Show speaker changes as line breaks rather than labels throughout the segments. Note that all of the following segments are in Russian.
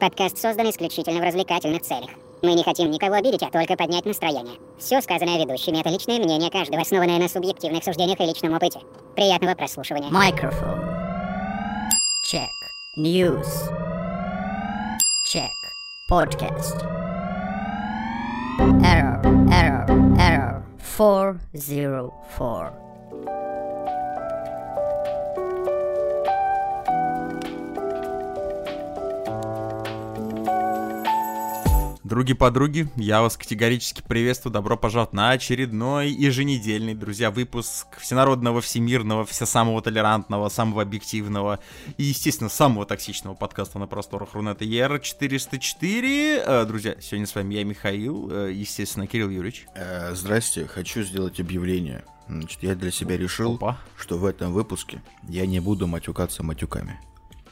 Подкаст создан исключительно в развлекательных целях. Мы не хотим никого обидеть, а только поднять настроение. Все сказанное ведущими — это личное мнение каждого, основанное на субъективных суждениях и личном опыте. Приятного прослушивания.
Microphone. Check. News. Check. Podcast. Error, error, error. 404.
Други-подруги, я вас категорически приветствую. Добро пожаловать на очередной еженедельный, друзья, выпуск всенародного, всемирного, все самого толерантного, самого объективного и, естественно, самого токсичного подкаста на просторах Рунета ER404. Э, Друзья, сегодня с вами я, Михаил, э, естественно, Кирилл Юрьевич.
Э, Здрасте, хочу сделать объявление. Значит, я для себя решил,
Опа.
что в этом выпуске я не буду матюкаться матюками.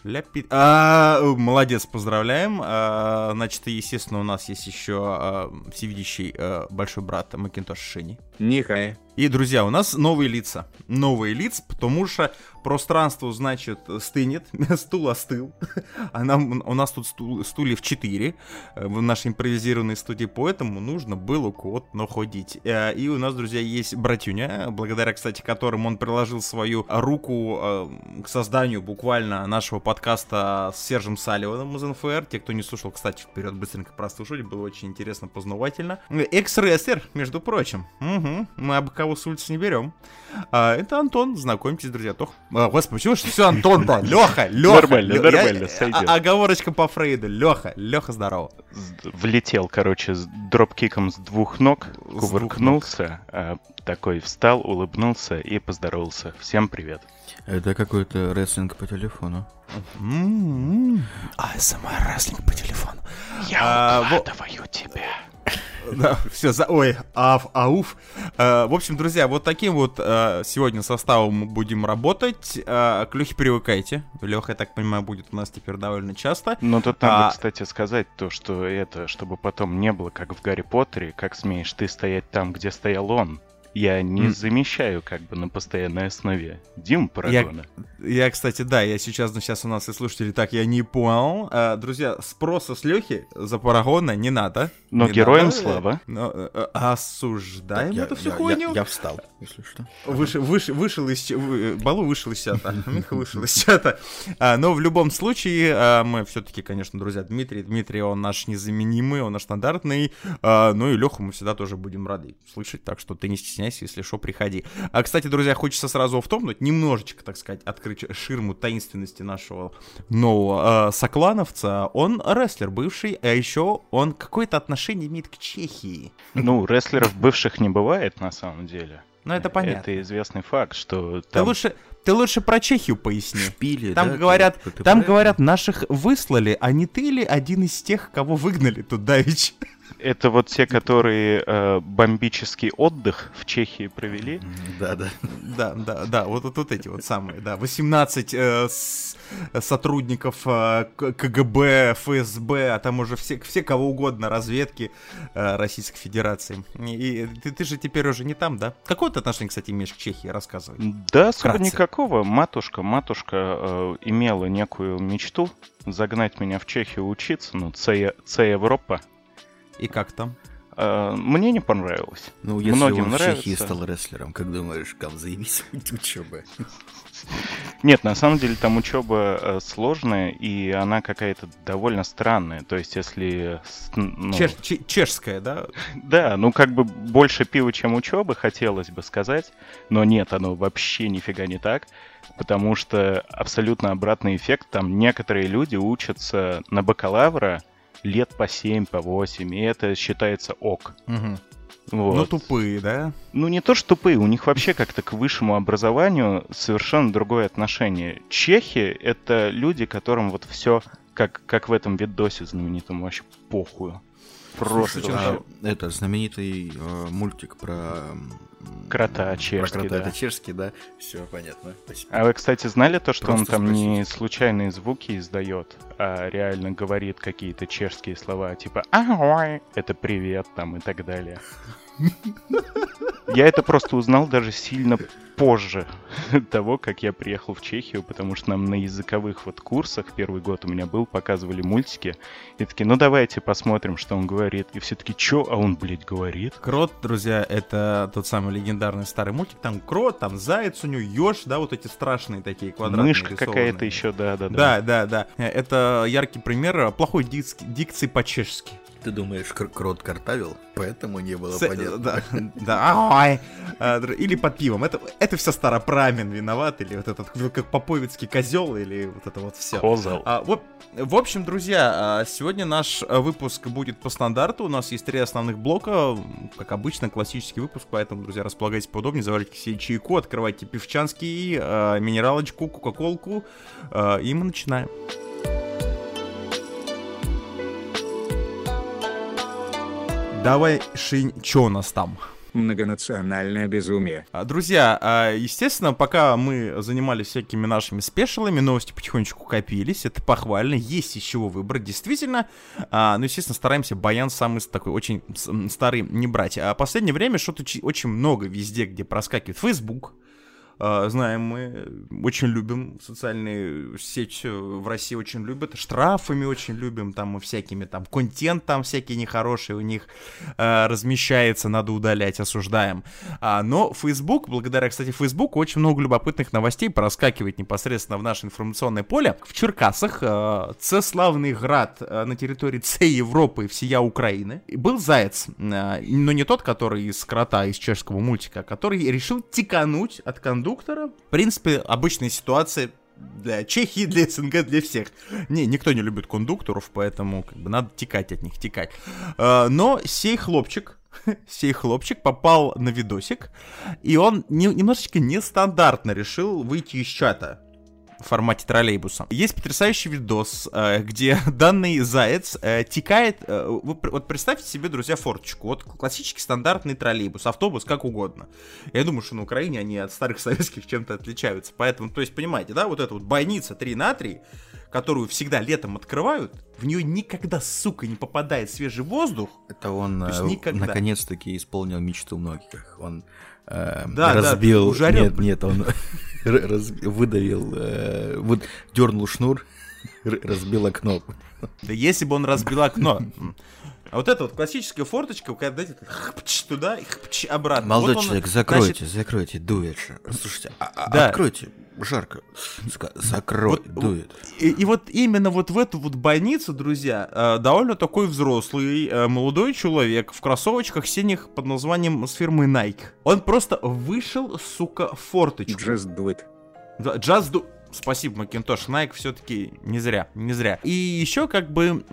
Ляпи- А, молодец, поздравляем. А, значит, естественно, у нас есть еще а, всевидящий а, большой брат Макинтош Шини.
Нихай.
И, друзья, у нас новые лица. Новые лица, потому что пространство, значит, стынет, стул остыл. А нам, у нас тут стул, стульев 4 в нашей импровизированной студии, поэтому нужно было код находить. Э, И у нас, друзья, есть братюня, благодаря, кстати, которым он приложил свою руку э, к созданию буквально нашего подкаста с Сержем Салливаном из НФР. Те, кто не слушал, кстати, вперед быстренько прослушали, было очень интересно, познавательно. Экс-рестлер, между прочим. Мгм. Мы об кого с улицы не берем. А, это Антон, знакомьтесь, друзья. Тох... А, господи, почему же все Антон-то? Леха, Леха.
Нормально, нормально, сойдет.
Оговорочка по Фрейду. Леха, Леха, здорово.
Влетел, короче, с дропкиком с двух ног,
двух
кувыркнулся, а, такой встал, улыбнулся и поздоровался. Всем привет.
Это какой-то рестлинг по телефону.
АСМР рестлинг по телефону.
Я
А,
укладываю тебя.
Да, все, за... ой, аф, ауф. Э, в общем, друзья, вот таким вот э, сегодня составом будем работать. Э, к Лехе привыкайте. Леха, я так понимаю, будет у нас теперь довольно часто.
Но тут надо,
А-
кстати, сказать то, что это, чтобы потом не было, как в Гарри Поттере, как смеешь ты стоять там, где стоял он. Я не
М.
замещаю как бы на постоянной основе. Дим Парагона.
Я, кстати, да, я сейчас, ну, сейчас у нас и слушатели, так, я не понял. Э, друзья, спроса с Лехи за парагона не надо.
Но
Не
героям
надо.
слава.
Но, э, э, осуждаем
я,
эту всю
я-
хуйню.
я- я встал, если что.
Выше, выше, вышел из вы- Балу вышел из чата, Миха вышел из чата. А, но в любом случае, а, мы все-таки, конечно, друзья, Дмитрий, Дмитрий, он наш незаменимый, он наш стандартный. а, ну и Леху мы всегда тоже будем рады слышать, так что ты не стесняйся, если что, приходи. А, кстати, друзья, хочется сразу втопнуть, немножечко, так сказать, открыть ширму таинственности нашего нового а, соклановца. Он рестлер бывший, а еще он какое-то отношение имеет к Чехии.
Ну, рестлеров бывших не бывает на самом деле.
Ну, это понятно.
Это известный факт, что
Ты
там
лучше, ты лучше про Чехию поясни.
Шпили,
Там
да,
говорят,
ты- ты
там
это?
говорят, наших выслали, а не ты ли один из тех, кого выгнали тут давич?
Это вот те, которые э, бомбический отдых в Чехии провели.
Да, да.
Да, да, да, вот, вот, вот эти вот самые, да, 18 э, с- сотрудников э, КГБ, ФСБ, а там уже все, все кого угодно, разведки э, Российской Федерации. И, и ты, ты же теперь уже не там, да? Какое ты отношение, кстати, имеешь к Чехии, рассказывай.
Да, особо
Вкратце.
никакого. Матушка, матушка э, имела некую мечту загнать меня в Чехию учиться, ну, Це, Це Европа.
И как там?
Э, мне не понравилось.
Ну, если
Многим
он в Чехии
нравится.
стал рестлером, как думаешь, как заявись учебы?
Нет, на самом деле там учеба э, сложная, и она какая-то довольно странная. То есть, если... ну,
Чеш- че- чешская, да?
Да, ну как бы больше пива, чем учебы, хотелось бы сказать. Но нет, оно вообще нифига не так. Потому что абсолютно обратный эффект. Там некоторые люди учатся на бакалавра лет по 7, по 8, и это считается ок.
Мгм.
Вот.
Ну, тупые, да?
Ну, не то, что тупые, у них вообще как-то к высшему образованию совершенно другое отношение. Чехи — это люди, которым вот все, как, как в этом видосе знаменитом, вообще похую. Просто
Слушайте, а, это знаменитый э, мультик про...
Крота
Про
чешский,
крота,
да.
это чешский, да? Все, понятно. Спасибо.
А вы, кстати, знали то, что он
Просто
там не
спросите.
случайные звуки издает, а реально говорит какие-то чешские слова, типа «Ай, это привет» там и так далее. Я это просто узнал даже сильно позже того, как я приехал в Чехию, потому что нам на языковых вот курсах первый год у меня был, показывали мультики, и такие, ну давайте посмотрим, что он говорит. И все таки чё, а он, блядь, говорит?
Крот, друзья, это тот самый легендарный старый мультик. Там крот, там заяц у него, еж, да, вот эти страшные такие квадратные
Мышка какая-то еще, да-да-да.
Да, да, да. Это яркий пример плохой дикс- дикции по-чешски.
Ты думаешь, кр- крот картавил, поэтому не было
С-
понятно.
Да, да. А, др- Или под пивом. Это, это все старопрамен виноват, или вот этот как поповицкий козел, или вот это вот все.
Козел.
А, в, в общем, друзья, а, сегодня наш а, выпуск будет по стандарту. У нас есть три основных блока. Как обычно, классический выпуск, поэтому, друзья, располагайтесь поудобнее, заварите себе чайку, открывайте пивчанский, а, минералочку, кока-колку, и мы начинаем. Давай, Шинь, чё у нас там?
Многонациональное безумие.
А, Друзья, а, естественно, пока мы занимались всякими нашими спешалами, новости потихонечку копились, это похвально, есть из чего выбрать, действительно. А, Ну, естественно, стараемся баян самый такой очень старый не брать. А последнее время что-то очень много везде, где проскакивает Facebook, Знаем мы, очень любим социальные сети в России очень любят, штрафами очень любим, там и всякими там контент там всякие нехорошие у них э, размещается, надо удалять, осуждаем. А, но Facebook, благодаря, кстати, Facebook, очень много любопытных новостей проскакивает непосредственно в наше информационное поле. В Черкасах, э, це славный град на территории Ц Европы и всея Украины, был заяц, но не тот, который из крота, из чешского мультика, а который решил тикануть от кондуктора. В принципе, обычная ситуация для Чехии, для СНГ, для всех. Не, никто не любит кондукторов, поэтому как бы надо текать от них, текать. Э, Но сей хлопчик, сей хлопчик попал на видосик, и он не- немножечко нестандартно решил выйти из чата в формате троллейбуса. Есть потрясающий видос, э, где данный заяц э, текает... э, вот представьте себе, друзья, форточку. Вот классический стандартный троллейбус, автобус, как угодно. Я думаю, что на Украине они от старых советских чем-то отличаются. Поэтому, то есть, понимаете, да, вот эта вот бойница 3 на 3, которую всегда летом открывают, в нее никогда, сука, не попадает свежий воздух.
Это он
никогда.
наконец-таки исполнил мечту многих. Он э,
Да, да,
разбил...
уже орёт,
нет, нет, он р- разби- выдавил, э, вот дернул шнур, разбил окно.
Да если бы он разбил окно. А вот эта вот классическая форточка, когда знаете, хпч туда и хпч обратно.
Молодой
Вот он,
человек,
значит,
закройте, закройте, дует. же. Слушайте, а- а-
Да.
откройте, жарко. Закрой,
Вот-
дует.
И, и вот именно вот в эту вот больницу, друзья, э, довольно такой взрослый э, молодой человек в кроссовочках синих под названием с фирмы Nike. Он просто вышел, сука, в форточку.
Just do it.
Just do... Спасибо, Макинтош. Nike все-таки не зря, не зря. И еще как бы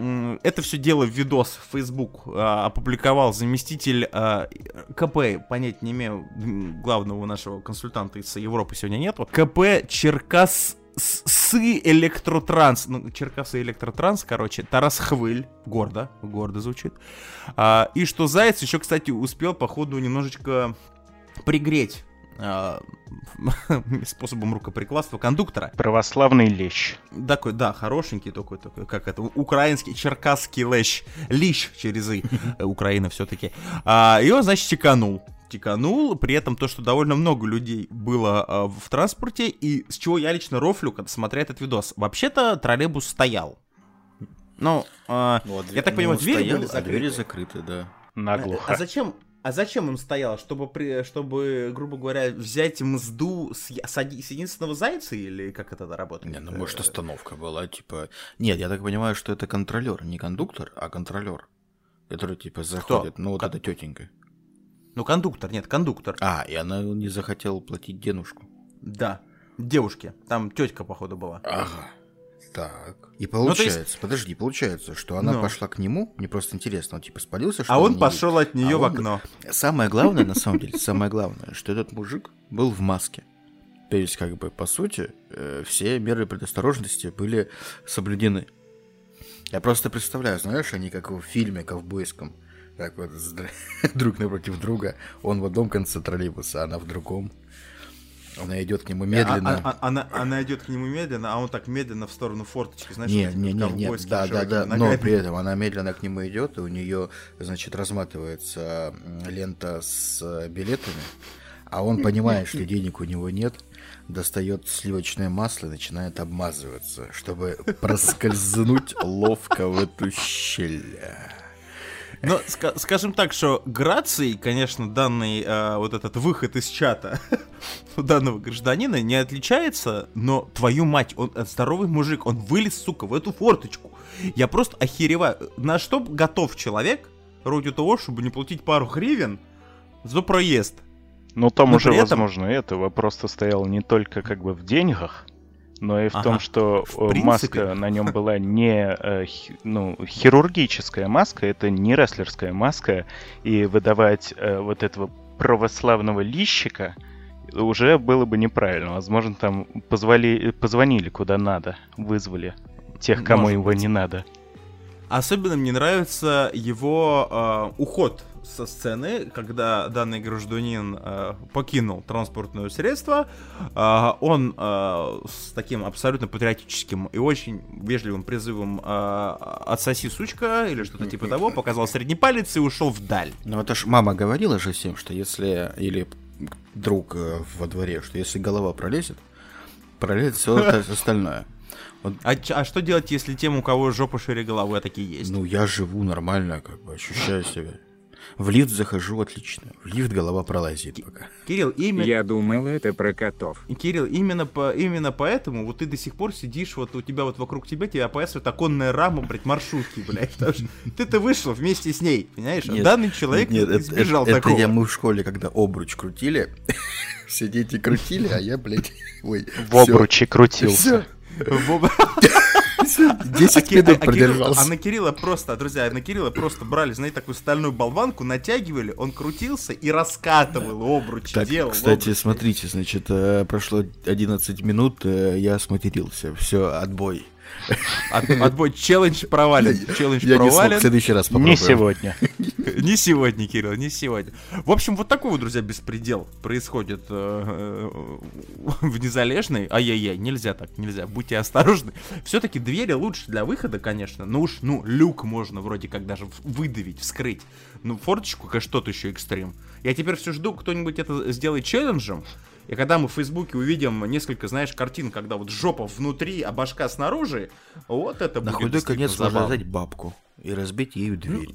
это все дело в видос Facebook а, опубликовал заместитель а, КП, понять не имею, главного нашего консультанта из Европы сегодня нету. КП Черкас с электротранс, ну, Черкасы электротранс, короче, Тарас Хвыль, гордо, гордо звучит. А, и что Заяц еще, кстати, успел, походу, немножечко пригреть способом рукоприкладства кондуктора.
Православный лещ.
Такой, да, хорошенький такой, такой, как это, украинский, черкасский лещ, лищ через и, э, Украина все-таки. А, и он, значит, тиканул. Тиканул, при этом то, что довольно много людей было а, в транспорте, и с чего я лично рофлю, когда смотря этот видос. Вообще-то троллейбус стоял. Ну, а,
Ну, а
я
дверь-
так понимаю,
ну,
двери
стоял,
были
а двери
закрыты.
закрыты, да.
Наглухо.
А зачем, а зачем им стояло? Чтобы, при, чтобы, грубо говоря, взять мзду с, с с единственного зайца или как это работает?
Не, ну может остановка была, типа... Нет, я так понимаю, что это контролер, не кондуктор, а контролер, который типа заходит, ну вот
Кон-
эта тетенька.
Ну, кондуктор, нет, кондуктор.
А, и она не захотела платить денежку.
Да. Девушки. Там тетка, походу, была.
Ага. Так. И
Ну, то есть-
получается, подожди, получается, что она
Ну.
пошла к нему, мне просто интересно, он типа спалился, что
А он
не
пошел от нее
А
в
он-
окно.
Самое главное, на самом деле, самое главное, что этот мужик был в маске. То есть, как бы, по сути, э, все меры предосторожности были соблюдены. Я просто представляю, знаешь, они как в фильме ковбойском. Так вот, друг напротив друга. Он в одном конце троллейбуса, а она в другом. Она идет к нему
А-
медленно.
а- а- она, она идет к нему медленно, а он так медленно в сторону форточки, знаешь,
Не, не, не, не, да, да, да, но
ногами.
при этом она медленно к нему идет, и у нее, значит, разматывается лента с э, билетами, а он понимает, что денег у него нет, достает сливочное масло и начинает обмазываться, чтобы проскользнуть ловко в эту щель.
Но ска- скажем так, что грацией, конечно, данный э, вот этот выход из чата у данного гражданина не отличается, но твою мать, он э, здоровый мужик, он вылез, сука, в эту форточку. Я просто охереваю. На что готов человек ради того, чтобы не платить пару гривен за проезд?
Ну, там
Но
уже,
этом-
возможно, это вопрос стоял не только как бы в деньгах, но и в
Ага.
том, что
В
э,
принципе.
маска на нем была не э, ну, хирургическая маска, это не рестлерская маска, и выдавать э, вот этого православного лищика уже было бы неправильно. Возможно, там позвали, позвонили куда надо, вызвали тех, кому
Может
его
быть.
не надо.
Особенно мне нравится его э, уход со сцены, когда данный гражданин э, покинул транспортное средство. Э, он э, с таким абсолютно патриотическим и очень вежливым призывом э, «отсоси, сучка» или что-то типа того, показал средний палец и ушел вдаль.
Ну это ж мама говорила же всем, что если, или друг э, во дворе, что если голова пролезет, пролезет все остальное. Вот,
А, а что делать, если тем, у кого жопа шире головы, а такие есть?
ну я живу нормально, как бы ощущаю себя. В лифт захожу отлично. В лифт голова пролазит пока.
Кирилл, имя...
Я думал, это про котов.
И, Кирилл, именно, по, именно поэтому вот ты до сих пор сидишь, вот у тебя вот вокруг тебя тебя опоясывает оконная рама, блядь, маршрутки, блядь. Потому что ты-то вышел вместе с ней, понимаешь? А
Нет,
Данный человек
Нет, это,
избежал
это- это
такого.
я мы в школе, когда обруч крутили, все дети крутили, а я, блядь, ой,
В обруче крутился.
Вова.
10
А
минут
а-
продержался.
а на Кирилла просто, друзья, на Кирилла просто брали, знаете, такую стальную болванку, натягивали, он крутился и раскатывал обруч, делал
кстати, смотрите, значит, э, прошло 11 минут, э, я сматерился, все, отбой.
От- Отбой, челлендж провален, челлендж
Я не смог,
провален.
в следующий раз попробую.
Не сегодня.
Не сегодня, Кирилл, не сегодня. В общем, вот такой вот, друзья, беспредел происходит э, э, в Незалежной. Ай-яй-яй, нельзя так, нельзя. Будьте осторожны. Все-таки двери лучше для выхода, конечно. Ну уж, ну, люк можно вроде как даже выдавить, вскрыть. Ну, форточку, конечно, тот еще экстрим. Я теперь все жду, кто-нибудь это сделает челленджем. И когда мы в Фейсбуке увидим несколько, знаешь, картин, когда вот жопа внутри, а башка снаружи, вот это
На
будет
худой конец можно
забавно.
взять бабку и разбить ею дверь.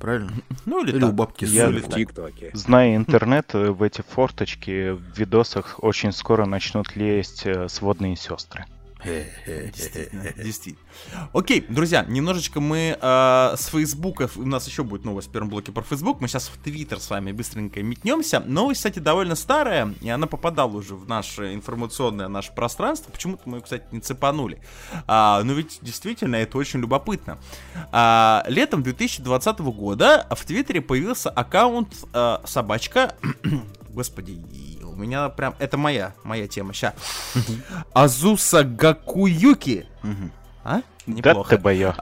Правильно?
Ну или,
Или
так.
у бабки
Я-.
В ТикТоке.
Зная интернет, э, в эти форточки в видосах очень скоро начнут лезть э, сводные сестры.
Действительно, действительно. Окей, друзья, немножечко мы э, с Фейсбука, у нас еще будет новость в первом блоке про Фейсбук, мы сейчас в Твиттер с вами быстренько метнемся. Новость, кстати, довольно старая, и она попадала уже в наше информационное наше пространство, почему-то мы ее, кстати, не цепанули. А, но ведь действительно это очень любопытно. А, летом 2020 года в Твиттере появился аккаунт э, собачка, господи, меня прям, это моя, моя тема, ща. Азуса Гакуюки. А?
Да
Неплохо.
ты боё.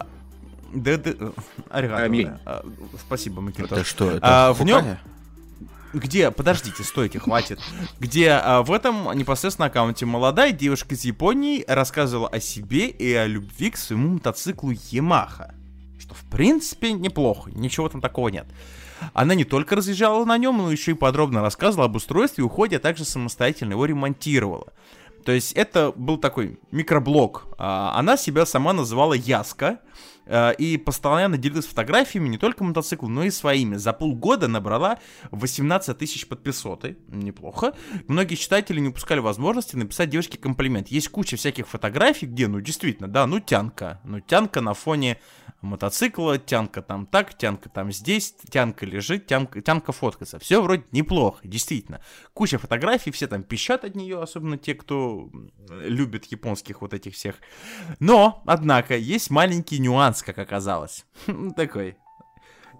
Да, да, аригато, да. Спасибо,
Это
Макинтош.
что, это
А, в нём-
Хукая?
Где, подождите, стойте, хватит. Где а, в этом непосредственно аккаунте молодая девушка из Японии рассказывала о себе и о любви к своему мотоциклу Yamaha. Что, в принципе, неплохо, ничего там такого нет. Она не только разъезжала на нем, но еще и подробно рассказывала об устройстве и уходе, а также самостоятельно его ремонтировала. То есть это был такой микроблог. А, Она себя сама называла Яска и постоянно делилась фотографиями не только мотоцикла, но и своими. За полгода набрала 18 тысяч подписоты. Неплохо. Многие читатели не упускали возможности написать девушке комплимент. Есть куча всяких фотографий, где, ну, действительно, да, ну, тянка. Ну, тянка на фоне мотоцикла, тянка там так, тянка там здесь, тянка лежит, тянка, тянка фоткается. Все вроде неплохо, действительно. Куча фотографий, все там пищат от нее, особенно те, кто любит японских вот этих всех. Но, однако, есть маленький нюанс, как оказалось. Ну, Такой.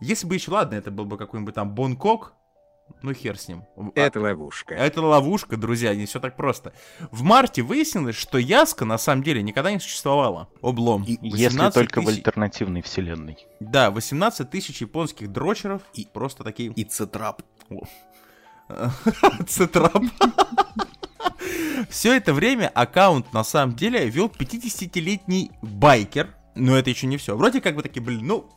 Если бы еще, ладно, это был бы какой-нибудь там Бонкок, ну хер с ним. А-
Это ловушка.
это ловушка, друзья, не все так просто. В марте выяснилось, что Яска на самом деле никогда не существовала. Облом.
И-
Если
18
только в альтернативной вселенной.
Да, 18 тысяч японских дрочеров. И просто такие...
И цитрап.
Цитрап. Все это время аккаунт на самом деле вел 50-летний байкер. Но это еще не все. Вроде как бы такие, блин, ну,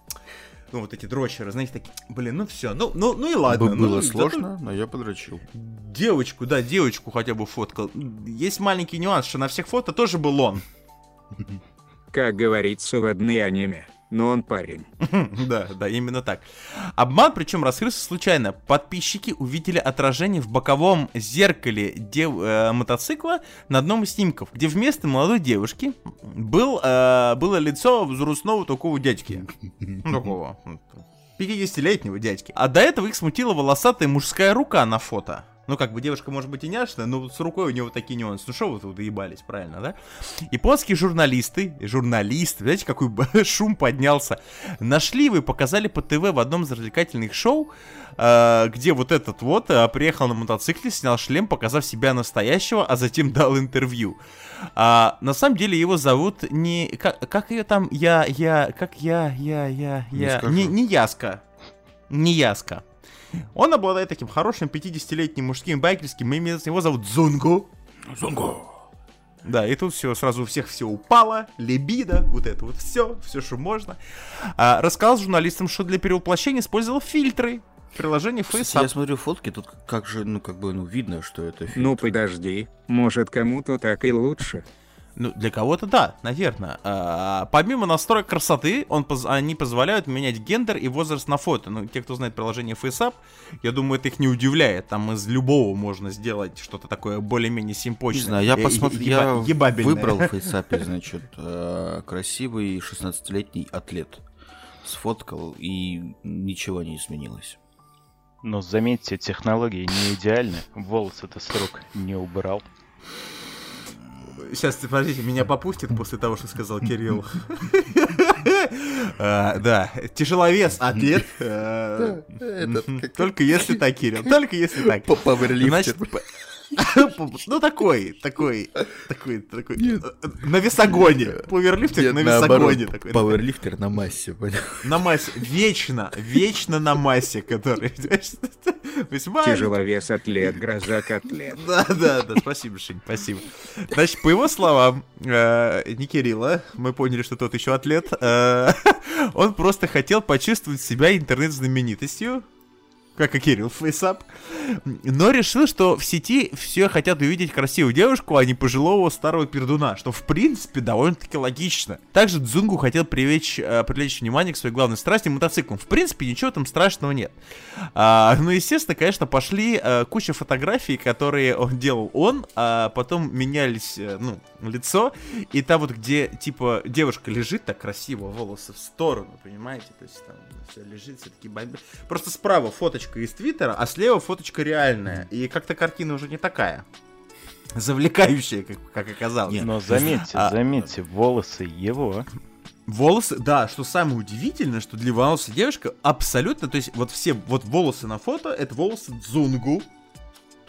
ну вот эти дрочеры, знаете, такие, блин, ну все, ну, ну, ну и ладно.
Б-
ну,
Было
зато
сложно, но я подрочил.
Девочку, да, девочку хотя бы фоткал. Есть маленький нюанс, что на всех фото тоже был он.
Как говорится в одной аниме. Но он парень.
Да, да, именно так. Обман, причем раскрылся случайно. Подписчики увидели отражение в боковом зеркале дев- э, мотоцикла на одном из снимков, где вместо молодой девушки был, э, было лицо взрослого такого дядьки. Такого. 50-летнего дядьки. А до этого их смутила волосатая мужская рука на фото. Ну, как бы девушка может быть и няшная, но вот с рукой у него такие нюансы. Ну, что вы тут доебались, правильно, да? Японские журналисты, журналисты, знаете, какой шум поднялся, нашли его и показали по ТВ в одном из развлекательных шоу, э, где вот этот вот э, приехал на мотоцикле, снял шлем, показав себя настоящего, а затем дал интервью. А, на самом деле его зовут не... Как, как ее там? Я, я... Как я, я, я,
Не
я...
скажу.
Не, не Яска. Не Яска. Он обладает таким хорошим 50-летним мужским байкерским именем. Его зовут Зунгу.
Зонго.
Да, и тут все, сразу у всех все упало, либидо, вот это вот все, все, что можно. А, рассказал журналистам, что для перевоплощения использовал фильтры. Приложение
Кстати, я
FaceApp.
смотрю фотки, тут как же, ну, как бы, ну, видно, что это фильтр.
Ну подожди, может кому-то так и лучше.
Ну, для кого-то да, наверное. А, помимо настроек красоты, он, они позволяют менять гендер и возраст на фото. Ну, те, кто знает приложение FaceApp, я думаю, это их не удивляет. Там из любого можно сделать что-то такое более-менее симпочное.
Не знаю, я посмотрел,
еба-
я выбрал в фейсапе, значит, э, красивый 16-летний атлет. Сфоткал, и ничего не изменилось.
Но заметьте, технологии не идеальны. Волосы-то с рук не убрал.
Сейчас, подождите, меня попустит после того, что сказал Кирилл. А, Да, тяжеловес, атлет. э, Только если так, Кирилл, только если так. Значит, п- ну такой, такой, такой, такой, на весогоне, пуверлифтер на весогоне такой.
Пауэрлифтер на массе, понял?
На массе, вечно, вечно на массе, который,
Тяжеловес атлет, гроза котлет.
Да, да, да, спасибо, Шень, спасибо. Значит, по его словам, э, не Кирилла, мы поняли, что тот еще атлет, э, он просто хотел почувствовать себя интернет-знаменитостью, как и Кирилл FaceApp, но решил, что в сети все хотят увидеть красивую девушку, а не пожилого старого пердуна, что в принципе довольно-таки логично. Также Дзунгу хотел привлечь, э, привлечь внимание к своей главной страсти мотоциклам. В принципе, ничего там страшного нет. А, ну, естественно, конечно, пошли э, куча фотографий, которые он делал он, а потом менялись, э, ну, лицо, и там вот, где, типа, девушка лежит так красиво, волосы в сторону, понимаете? То есть там все лежит, все такие бомбы. Просто справа фоточка из Твиттера, а слева фоточка реальная. И как-то картина уже не такая. Завлекающая, как, как оказалось.
Нет.
Но заметьте,
А-
заметьте, волосы его.
Волосы, да, что самое удивительное, что длинноволосая девушка абсолютно, то есть вот все вот волосы на фото, это волосы Дзунгу.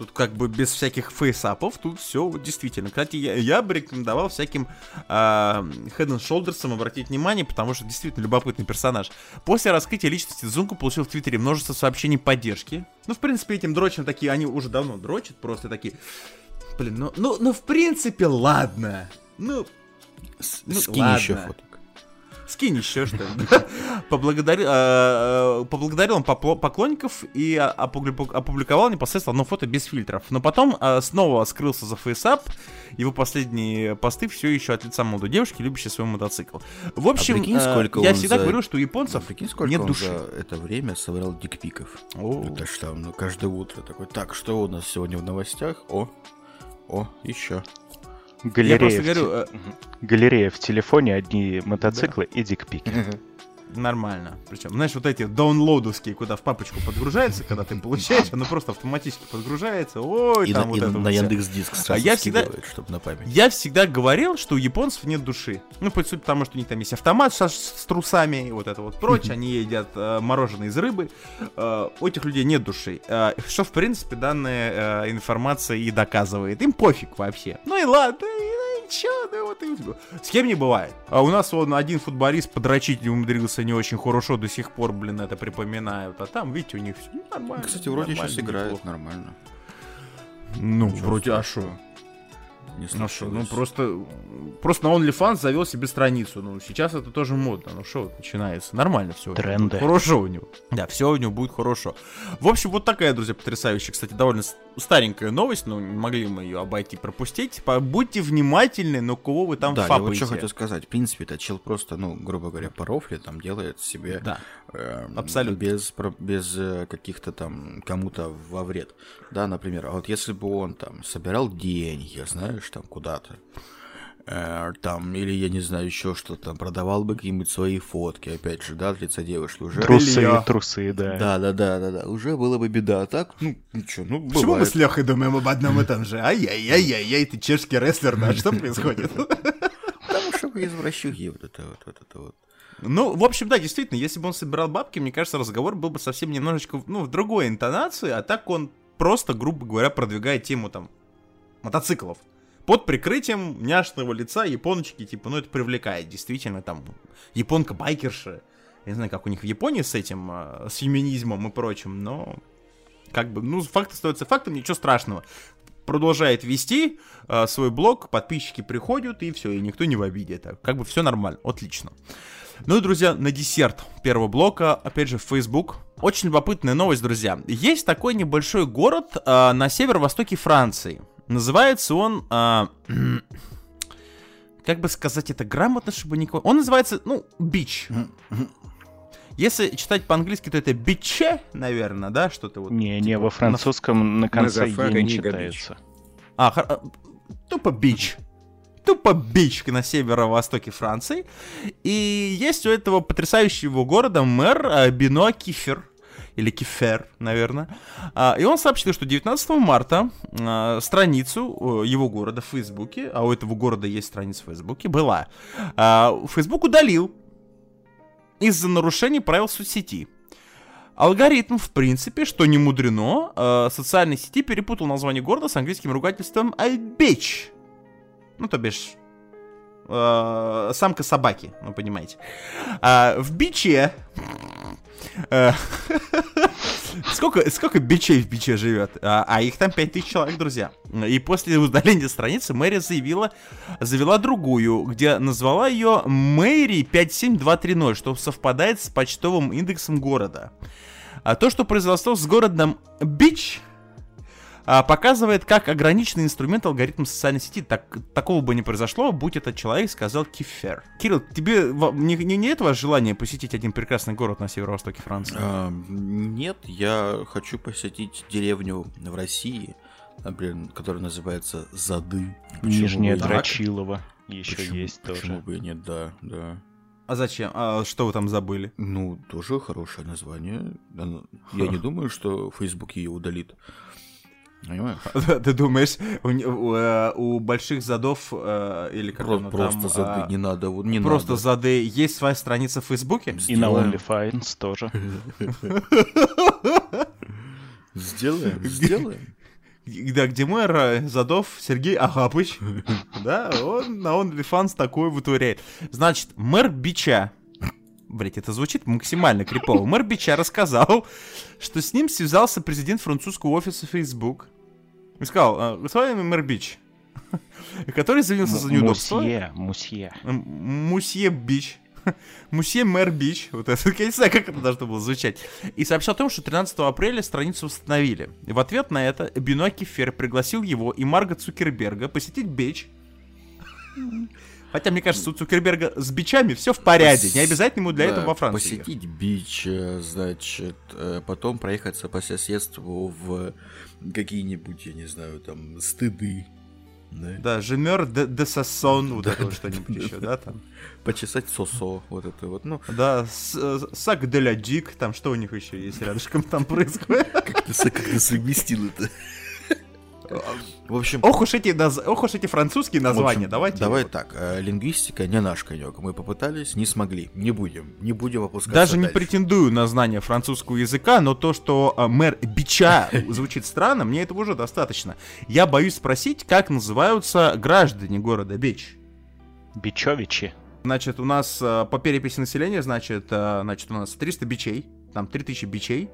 Тут как бы без всяких фейсапов, тут все действительно. Кстати, я, я бы рекомендовал всяким а, Head and Shoulders обратить внимание, потому что действительно любопытный персонаж. После раскрытия личности Дзунгу получил в Твиттере множество сообщений поддержки. Ну, в принципе, этим дрочим такие, они уже давно дрочат, просто такие, блин, ну, ну, ну в принципе, ладно. Ну,
С-
Ну,
Скинь
ладно.
еще фоток.
Скинь еще что ли. Поблагодарил, э, э, поблагодарил он поклонников и опубликовал непосредственно одно фото без фильтров. Но потом э, снова скрылся за фейсап. Его последние посты все еще от лица молодой девушки, любящей свой мотоцикл. В общем,
А прикинь,
э, я всегда
за-
говорю, что у японцев
Ну, Прикинь, сколько
нет души.
за это время собрал дикпиков.
О.
Это ж там, ну, каждое утро такой, так, что у нас сегодня в новостях? О, о, еще.
Галерея,
просто
в
говорю,
те- Мгм. Галерея в телефоне, одни мотоциклы и дикпики.
Нормально. Причем, знаешь, вот эти даунлоудовские, куда в папочку подгружается, когда ты получаешь, оно просто автоматически подгружается. Ой,
И,
там
на,
вот
и
это
на
вот.
Яндекс Диск сразу
я всегда-
чтобы на память.
Я всегда говорил, что у японцев нет души. Ну, по сути, потому что у них там есть автомат со- с, трусами и вот это вот прочее. Они едят э, мороженое из рыбы. Э, у этих людей нет души. Э, что, в принципе, данная э, информация и доказывает. Им пофиг вообще. Ну и ладно, и чё, ну вот и... С кем не бывает. А у нас он один футболист подрочить не умудрился не очень хорошо, до сих пор, блин, это припоминают. А там, видите, у них все нормально.
Кстати, вроде сейчас
нормально,
играет
неплохо.
нормально.
Ну,
Ничего
вроде, а
страшного.
Шо?
не
Ну ну
случилось.
просто, просто на OnlyFans завел себе страницу. Ну, сейчас это тоже модно. Ну что, начинается. Нормально все.
Тренды.
Хорошо у него. Да, все у него будет хорошо. В общем, вот такая, друзья, потрясающая, кстати, довольно старенькая новость, но не могли мы ее обойти, пропустить. Будьте внимательны, но кого вы там
да, я вот
фапаете.
что хотел сказать. В принципе, этот чел просто, ну, грубо говоря, по рофле там делает себе
Да.
Эм,
абсолютно.
без, без э, каких-то там кому-то во вред. Да, например, а вот если бы он там собирал деньги, знаешь, там куда-то, э, там, или я не знаю, еще что-то, там, продавал бы какие-нибудь свои фотки, опять же, да, от лица девушки, уже...
Трусы,
Белье.
трусы, да.
Да, да, да, да, да, уже было бы беда. А так, ну, ничего, ну,
Почему мы
бывает.
с Лехой думаем об одном и том же? Ай-яй-яй-яй, ты чешский рестлер, да? Что происходит?
Потому что вы извращуги, вот это вот, вот это вот.
Ну, в общем, да, действительно, если бы он собирал бабки, мне кажется, разговор был бы совсем немножечко, ну, в другой интонации, а так он просто, грубо говоря, продвигает тему там мотоциклов. Под прикрытием няшного лица японочки, типа, ну, это привлекает, действительно, там, японка-байкерша. Я не знаю, как у них в Японии с этим, а, с феминизмом и прочим, но как бы, ну, факт остается фактом, ничего страшного. Продолжает вести а, свой блог, подписчики приходят, и все, и никто не в обиде. Это как бы все нормально, отлично. Ну и, друзья, на десерт первого блока, опять же, Facebook. Очень любопытная новость, друзья. Есть такой небольшой город а, на северо-востоке Франции. Называется он... а, как бы сказать это грамотно, чтобы никого... Он называется, ну, Бич. Если читать по-английски, то это биче, наверное, да, что-то вот.
Не, не,
типа,
во французском на конце не читается.
А, хор- а, тупо бич. Тупо бич на северо-востоке Франции. И есть у этого потрясающего города мэр а, Бино Кифер. Или Кифер, наверное. А, И он сообщил, что 19 марта а, страницу э, его города в Фейсбуке, а у этого города есть страница в Фейсбуке, была. Фейсбук удалил из-за нарушений правил соцсети. Алгоритм, в принципе, что не мудрено, социальной сети перепутал название города с английским ругательством «бич». Ну, то бишь, э, самка собаки, ну, понимаете. А, в биче... э, сколько, сколько бичей в биче живет? А, а их там 5000 человек, друзья. И после удаления страницы мэрия заявила, завела другую, где назвала ее Мэри 57230, что совпадает с почтовым индексом города. А то, что произошло с городом Бич, а, показывает, как ограниченный инструмент алгоритм социальной сети. Так, такого бы не произошло, будь этот человек сказал Кифер. Кирилл, тебе не, не, не этого желания посетить один прекрасный город на северо-востоке Франции?
А, нет, я хочу посетить деревню в России, например, которая называется Зады. Почему
Нижняя? Драчилова еще
Почему-
есть
Почему
тоже.
бы и нет, да, да.
А зачем? А что вы там забыли?
Ну, тоже хорошее название. Я не думаю, что Facebook ее удалит. Понимаешь?
Ты думаешь, у, у, э, у больших задов э, или как
Про- просто
там,
зады
а,
не надо, вот не
просто
надо.
зады есть своя страница в Фейсбуке?
И на. OnlyFans тоже.
Сделаем, сделаем.
Да, где мэр Задов Сергей Агапыч, да, он на OnlyFans такой вытворяет. Значит, мэр Бича, блять, это звучит максимально крипово, мэр Бича рассказал, что с ним связался президент французского офиса Facebook и сказал, «А, господин мэр Бич, который извинился за неудобство.
Мусье, мусье.
Мусье Бич. Мусье Мэр Бич. Вот это, я не знаю, как это должно было звучать. И сообщил о том, что 13 апреля страницу восстановили. И в ответ на это Бенуа Киффер пригласил его и Марка Цукерберга посетить Бич. Хотя, мне кажется, у Цукерберга с бичами все в порядке. Не обязательно ему для
Да,
этого во Францию. ехать.
Посетить бич, э, значит, э, потом проехаться по соседству в какие-нибудь, я не знаю, там, стыды. Да?
Да, Жемер де, де Сассон, вот это вот что-нибудь еще, да, там.
Почесать сосо, вот это вот. Ну,
Да, с- э, Сак де ля Дик, там что у них еще есть рядышком там происходит.
как ты, как ты совместил это? В общем,
Ох уж эти, наз- ох уж эти французские названия,
общем,
давайте.
Давай
вот.
так, э, лингвистика не наш конек. Мы попытались, не смогли. Не будем, не будем опускаться
Даже не
дальше.
претендую на знание французского языка, но то, что а, мэр Бича звучит странно, мне этого уже достаточно. Я боюсь спросить, как называются граждане города Бич.
Бичевичи.
Значит, у нас по переписи населения, значит, значит, у нас 300 бичей, там 3000 бичей,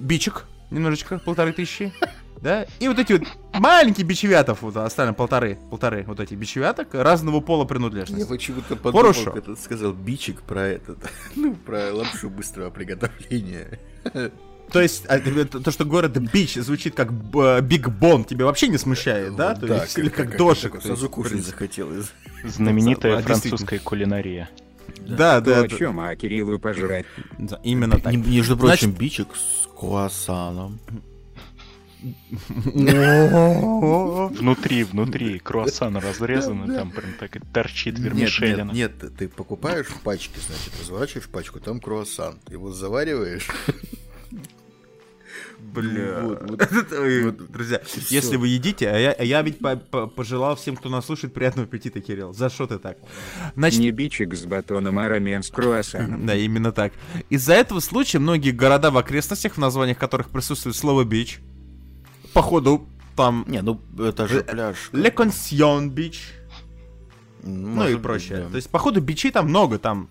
бичек, немножечко, полторы тысячи, да, и вот эти вот маленькие бичевятов, вот остальные полторы, полторы вот эти бичевяток разного пола
Я
принадлежности.
почему-то подумал,
Хорошо.
когда ты сказал бичик про этот, ну, про лапшу быстрого приготовления.
То есть, а, то, то, что город бич звучит как Биг Бон, тебя вообще не смущает, да? То есть, или как дошик.
Сразу кушать захотелось.
Знаменитая
А,
французская кулинария.
Да, да,
о
да,
чем, а Кириллу пожрать?
именно так.
Между прочим, бичик с круассаном.
Внутри, внутри круассан разрезан, и там прям так и торчит вермишелина.
нет, нет, ты покупаешь в пачке, значит, разворачиваешь пачку, там круассан. Его завариваешь.
Бля.
Вот, вот.
Ой,
Вот.
Друзья,
всё.
если вы едите, а я, а я ведь по- по- пожелал всем, кто нас слушает, приятного аппетита, Кирилл. За что ты так? Значит,
Не бичик с батоном, а рамен с круассаном.
Да, именно так. Из-за этого случая многие города в окрестностях, в названиях которых присутствует слово бич, походу там
Не, ну это же
Э,
пляж.
Le Consion Beach, ну и прочее.
да.
То есть, походу, бичей там много, там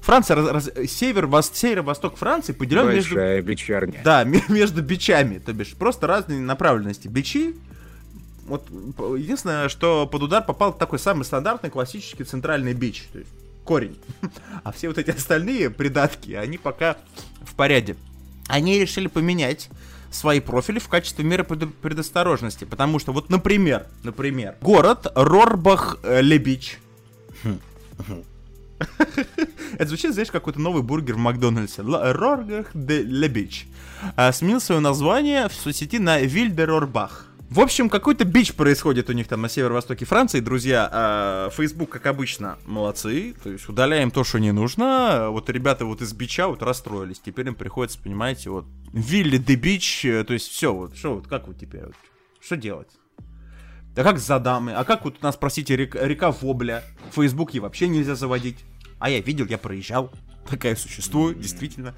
Франция, раз- раз- север, вос- северо-восток Франции поделен между...
Бичарня.
Да, ме- между бичами, то бишь просто разные направленности. Бичи, вот единственное, что под удар попал такой самый стандартный классический центральный бич, то есть корень. А все вот эти остальные придатки, они пока в порядке. Они решили поменять свои профили в качестве меры пред- предосторожности, потому что вот, например, например, город Рорбах-Лебич. Это звучит, знаешь, какой-то новый бургер в Макдональдсе. Роргах де Лебич. А, сменил свое название в соцсети на Вильдерорбах. В общем, какой-то бич происходит у них там на северо-востоке Франции, друзья. А, Facebook, как обычно, молодцы. То есть удаляем то, что не нужно. Вот ребята вот из бича вот расстроились. Теперь им приходится, понимаете, вот Вилли де Бич. э, То есть все, вот что вот, как вот теперь? вот, что делать? А как за дамы? А как вот у нас, простите, река, река Вобля? В Фейсбуке вообще нельзя заводить. А я видел, я проезжал. Такая существует, действительно.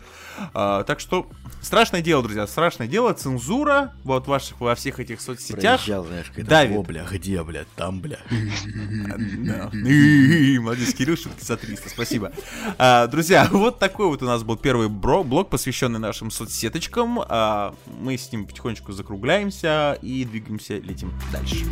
А, так что, страшное дело, друзья, страшное дело. Цензура вот ваших, во всех этих соцсетях.
Проезжал, знаешь,
давит.
«О, бля, где, бля, там, бля.
Молодец, Кирилл, шутки за 300, спасибо. А, Друзья, вот такой вот у нас был первый блог, посвященный нашим соцсеточкам. А, Мы с ним потихонечку закругляемся и двигаемся, летим дальше.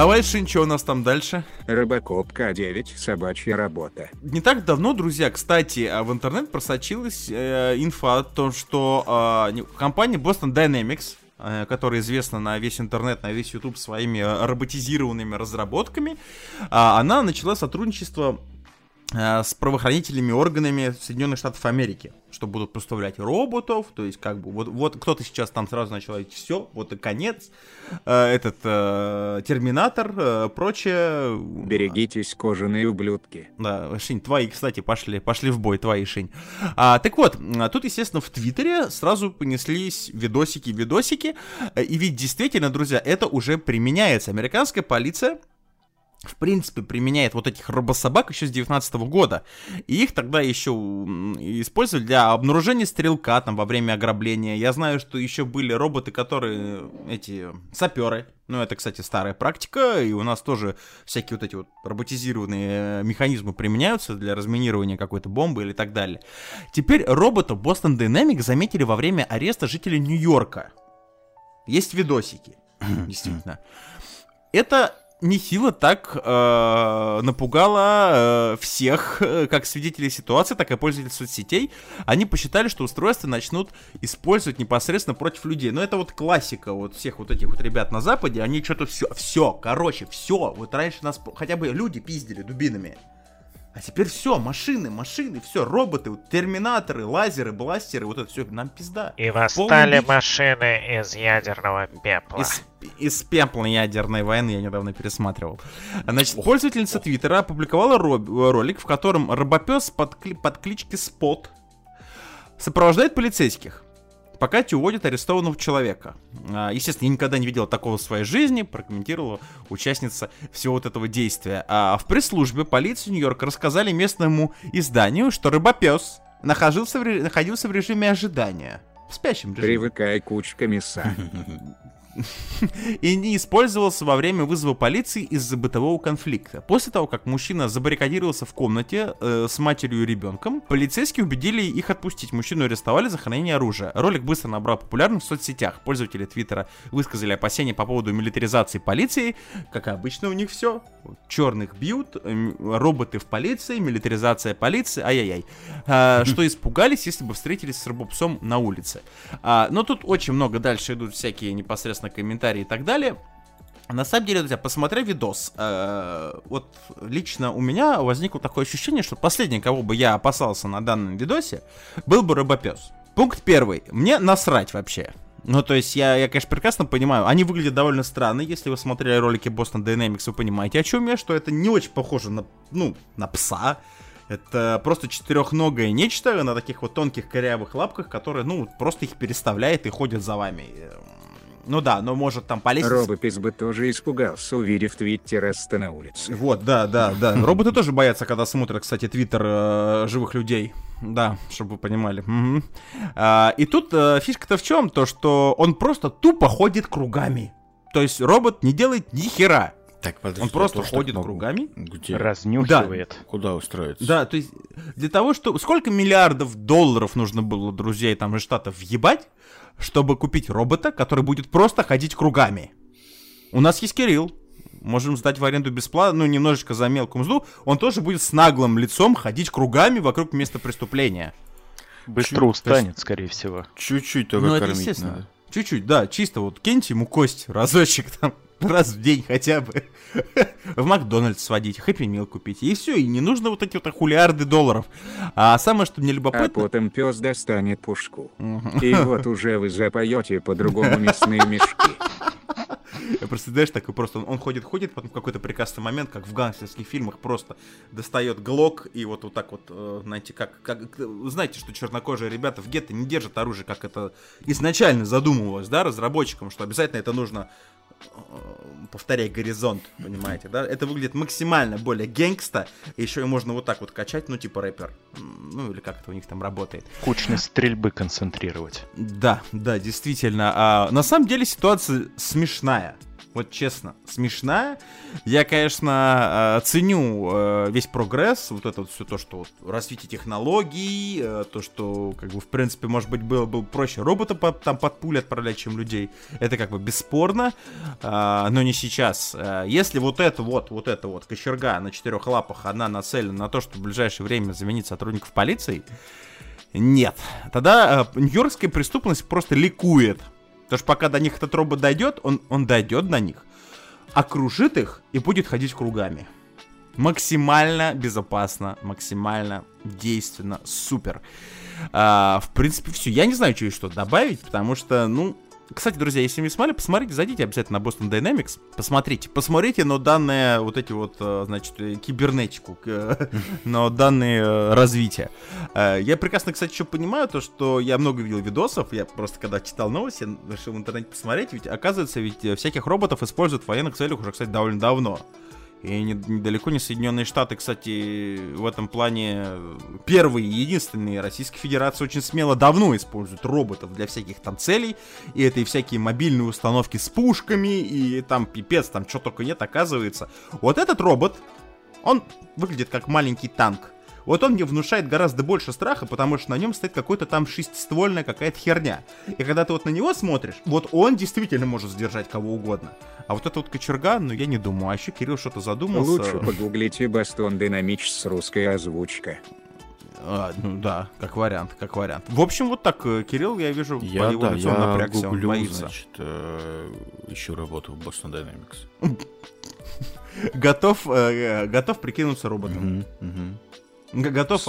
Давай, Шин, что у нас там дальше?
Робокоп К9, собачья работа.
Не так давно, друзья, кстати, а, в интернет просочилась э, инфа о том, что не- компания Boston Dynamics, э, которая известна на весь интернет, на весь YouTube своими э, роботизированными разработками, а, она начала сотрудничество э, с правоохранительными органами Соединенных Штатов Америки, что будут поставлять роботов, то есть как бы вот, вот кто-то сейчас там сразу начал говорить, все, вот и конец, Э, этот э, Терминатор, э, прочее.
Берегитесь, кожаные ублюдки.
Да, Шинь, твои, кстати, пошли, пошли в бой, твои, Шинь. А, так вот, а, тут, естественно, в Твиттере сразу понеслись видосики, видосики, э, и ведь действительно, друзья, это уже применяется. Американская полиция в принципе, применяет вот этих робособак еще с 19 года. И их тогда еще использовали для обнаружения стрелка там во время ограбления. Я знаю, что еще были роботы, которые эти саперы. Ну, это, кстати, старая практика, и у нас тоже всякие вот эти вот роботизированные э, механизмы применяются для разминирования какой-то бомбы или так далее. Теперь робота Boston Dynamics заметили во время ареста жителей Нью-Йорка. Есть видосики, действительно. Это нехило так э, напугало э, всех, как свидетелей ситуации, так и пользователей соцсетей. Они посчитали, что устройства начнут использовать непосредственно против людей. Но это вот классика вот всех вот этих вот ребят на Западе. Они что-то все, все, короче, все. Вот раньше нас хотя бы люди пиздили дубинами. А теперь все, машины, машины, все, роботы, вот терминаторы, лазеры, бластеры, вот это все, нам пизда.
И восстали
Полный
машины из ядерного пепла.
Из, из пепла ядерной войны я недавно пересматривал. Значит, пользовательница Твиттера опубликовала ро- ролик, в котором робопес под, кли- под кличкой Спот сопровождает полицейских, пока те уводят арестованного человека. А, Естественно, я никогда не видела такого в своей жизни, прокомментировала участница всего вот этого действия. А в пресс-службе полиции Нью-Йорка рассказали местному изданию, что рыбопес находился в, находился в режиме ожидания. В спящем режиме.
Привыкай, кучка мяса.
и не использовался во время вызова полиции из-за бытового конфликта. После того, как мужчина забаррикадировался в комнате э, с матерью и ребенком, полицейские убедили их отпустить. Мужчину арестовали за хранение оружия. Ролик быстро набрал популярность в соцсетях. Пользователи Твиттера высказали опасения по поводу милитаризации полиции. Как обычно у них все. Черных бьют, э, роботы в полиции, милитаризация полиции, ай-яй-яй. А, что испугались, если бы встретились с робопсом на улице. А, но тут очень много дальше идут всякие непосредственно комментарии и так далее. На самом деле, друзья, посмотрев видос, э, вот лично у меня возникло такое ощущение, что последний, кого бы я опасался на данном видосе, был бы робопес. Пункт первый. Мне насрать вообще. Ну, то есть, я, я, конечно, прекрасно понимаю, они выглядят довольно странно, если вы смотрели ролики Boston Dynamics, вы понимаете, о чем я, что это не очень похоже на, ну, на пса, это просто четырехногое нечто на таких вот тонких корявых лапках, которые, ну, просто их переставляет и ходит за вами. Ну да, но может там полезть.
Робопис бы тоже испугался, увидев твиттераста на улице.
Вот, да, да, да. Роботы тоже боятся, когда смотрят, кстати, твиттер э, живых людей. Да, чтобы вы понимали. Мгм. А, и тут э, фишка-то в чем? То, что он просто тупо ходит кругами. То есть робот не делает ни хера.
Так, подожди,
Он просто
так
ходит кругами.
Где?
Разнюхивает.
Куда устроиться?
Да, то есть для того, что... Сколько миллиардов долларов нужно было друзей там из Штатов въебать, чтобы купить робота, который будет просто ходить кругами? У нас есть Кирилл. Можем сдать в аренду бесплатно, ну, немножечко за мелкую мзду. Он тоже будет с наглым лицом ходить кругами вокруг места преступления.
Быстро
Чё,
устанет, скорее всего.
Чуть-чуть только
ну, это
кормить
естественно.
надо.
Чуть-чуть, да, чисто вот киньте ему кость разочек там, раз в день хотя бы. В Макдональдс сводить, хэппи мил купить. И все, и не нужно вот эти вот хулиарды долларов. А самое, что мне
А
любопытно...
потом пес достанет пушку. И вот уже вы запоете по-другому мясные мешки.
Я просто, знаешь, такой просто, он, он ходит, ходит, потом в какой-то прекрасный момент, как в гангстерских фильмах, просто достает глок и вот, вот так вот, э, знаете, как, как, знаете, что чернокожие ребята в гетто не держат оружие, как это изначально задумывалось, да, разработчикам, что обязательно это нужно э, повторять горизонт, понимаете, да? Это выглядит максимально более гэнгста, и еще и можно вот так вот качать, ну, типа рэпер. Ну, или как это у них там работает.
Кучность стрельбы концентрировать.
Да, да, действительно. А, на самом деле ситуация смешная. Вот честно, смешная. Я, конечно, э, ценю э, весь прогресс, вот это вот все то, что вот развитие технологий, э, то, что, как бы, в принципе, может быть, было бы проще робота под, там под пули отправлять, чем людей. Это как бы бесспорно, но не сейчас. Если вот это вот, вот это вот кочерга на четырех лапах, она нацелена на то, что в ближайшее время заменить сотрудников полиции, нет. Тогда нью-йоркская преступность просто ликует. Потому что пока до них этот робот дойдет, он, он дойдет до них, окружит их и будет ходить кругами. Максимально безопасно, максимально действенно, супер. А, в принципе, все. Я не знаю, что еще добавить, потому что, ну, кстати, друзья, если не смотрели, посмотрите, зайдите обязательно на Boston Dynamics, посмотрите, посмотрите, но данные вот эти вот, э, значит, э, кибернетику, но данные э, развития. Я прекрасно, кстати, еще понимаю то, что я много видел видосов, я просто когда читал новости, решил в интернете посмотреть, ведь оказывается, ведь всяких роботов используют в военных целях уже, кстати, довольно давно. И не- недалеко не Соединенные Штаты, кстати, в этом плане первые и единственные. Российская Федерация очень смело давно использует роботов для всяких там целей. И это и всякие мобильные установки с пушками, и там пипец, там что только нет, оказывается. Вот этот робот, он выглядит как маленький танк. Вот он мне внушает гораздо больше страха, потому что на нем стоит какой-то там шестиствольная какая-то херня. И когда ты вот на него смотришь, вот он действительно может сдержать кого угодно. А вот это вот кочерга, ну я не думаю. А еще Кирилл что-то задумался.
Лучше погуглите Бастон Динамич с русской озвучкой.
А, ну да, как вариант, как вариант. В общем, вот так, э, Кирилл, я вижу,
Я,
по его
да,
лицу он
я
напрягся, он
гуглю,
боится.
значит, э, ищу работу в Boston Dynamics.
Готов, э, э, готов прикинуться роботом.
Мгм, мгм.
Готов,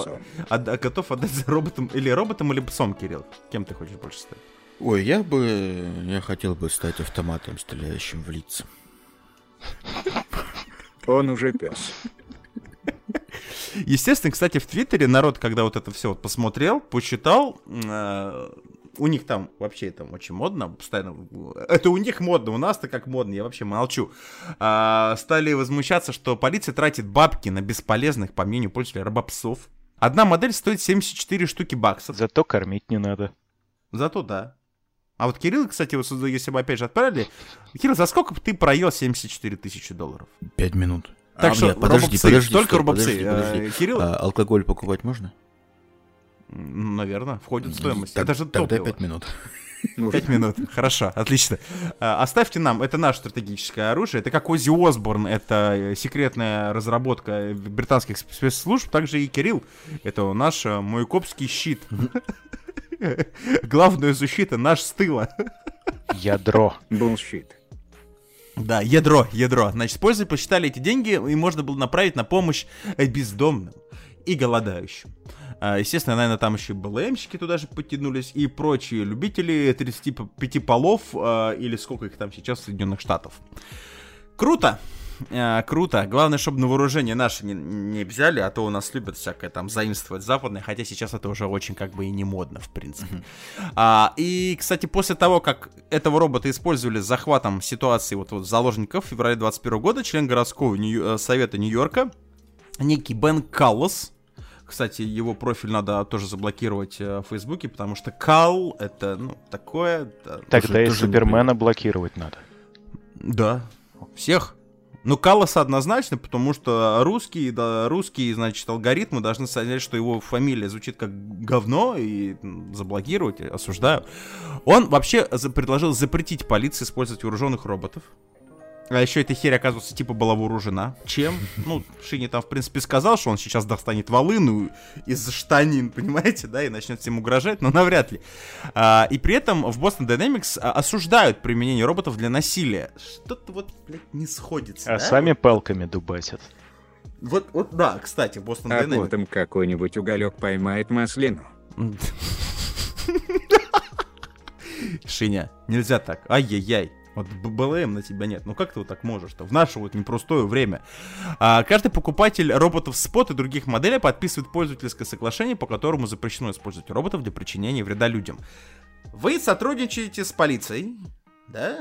отда- готов отдать за роботом, или роботом, или псом, Кирилл. Кем ты хочешь больше стать?
Ой, я бы... Я хотел бы стать автоматом, стреляющим в лица.
Он уже пес.
Естественно, кстати, в Твиттере народ, когда вот это все вот посмотрел, посчитал, э, у них там вообще там очень модно, постоянно, это у них модно, у нас-то как модно, я вообще молчу, А, стали возмущаться, что полиция тратит бабки на бесполезных, по мнению пользователей, робопсов. Одна модель стоит 74 штуки баксов.
Зато кормить не надо.
Зато да. А вот Кирилл, кстати, вот если бы опять же отправили, Кирилл, за сколько бы ты проел 74 тысячи долларов?
Пять минут.
Так
А,
что
нет, подожди,
робопсы,
подожди,
только
стой,
робопсы.
подожди, подожди.
Э, Кирилл,
А, алкоголь покупать можно?
Наверное, входит в стоимость.
Так-
Это же
Тогда
топливо.
пять минут.
Пять минут. Хорошо, отлично. А, Оставьте нам, это наше стратегическое оружие. Это как Оззи Осборн, это э, секретная разработка британских спецслужб. Также и Кирилл, это наш э, мой копский щит. Главная защита наш с тыла.
Ядро.
Bullshit.
Да, ядро, ядро. Значит, пользователи посчитали эти деньги, и можно было направить на помощь э, бездомным и голодающим. А, Естественно, наверное, там еще и БЛМщики туда же подтянулись, и прочие любители 35 полов, а, или сколько их там сейчас в Соединенных Штатов. Круто! А, круто. Главное, чтобы на вооружение наши не, не взяли, а то у нас любят всякое там заимствовать западное, хотя сейчас это уже очень как бы и не модно, в принципе. А, и, кстати, после того, как этого робота использовали с захватом ситуации вот, вот заложников в феврале 21 года, член городского Нью- э, совета Нью-Йорка, некий Бен Каллас, кстати, его профиль надо тоже заблокировать э, в Фейсбуке, потому что Кал это, ну, такое... да,
Тогда и
тоже
Супермена блокировать надо.
да, всех. Ну, Калласа однозначно, потому что русские, да, русские, значит, алгоритмы должны сказать, что его фамилия звучит как говно, и заблокировать, осуждаю. Он вообще за- предложил запретить полиции использовать вооруженных роботов. А еще эта херь, оказывается, типа была вооружена. Чем? Ну, Шини там, в принципе, сказал, что он сейчас достанет волыну из штанин, понимаете, да, и начнет всем угрожать, но навряд ли. А, и при этом в Boston Dynamics а, осуждают применение роботов для насилия. Что-то вот, блядь, не сходится,
А
да?
сами палками дубасят.
Вот, вот, да, кстати, Boston
А
Dynamics.
потом какой-нибудь уголек поймает маслину.
Шиня, нельзя так. Ай-яй-яй. Вот БЛМ на тебя нет. Ну как ты вот так можешь-то? В наше вот непростое время. А, каждый покупатель роботов Spot и других моделей подписывает пользовательское соглашение, по которому запрещено использовать роботов для причинения вреда людям. Вы сотрудничаете с полицией, да?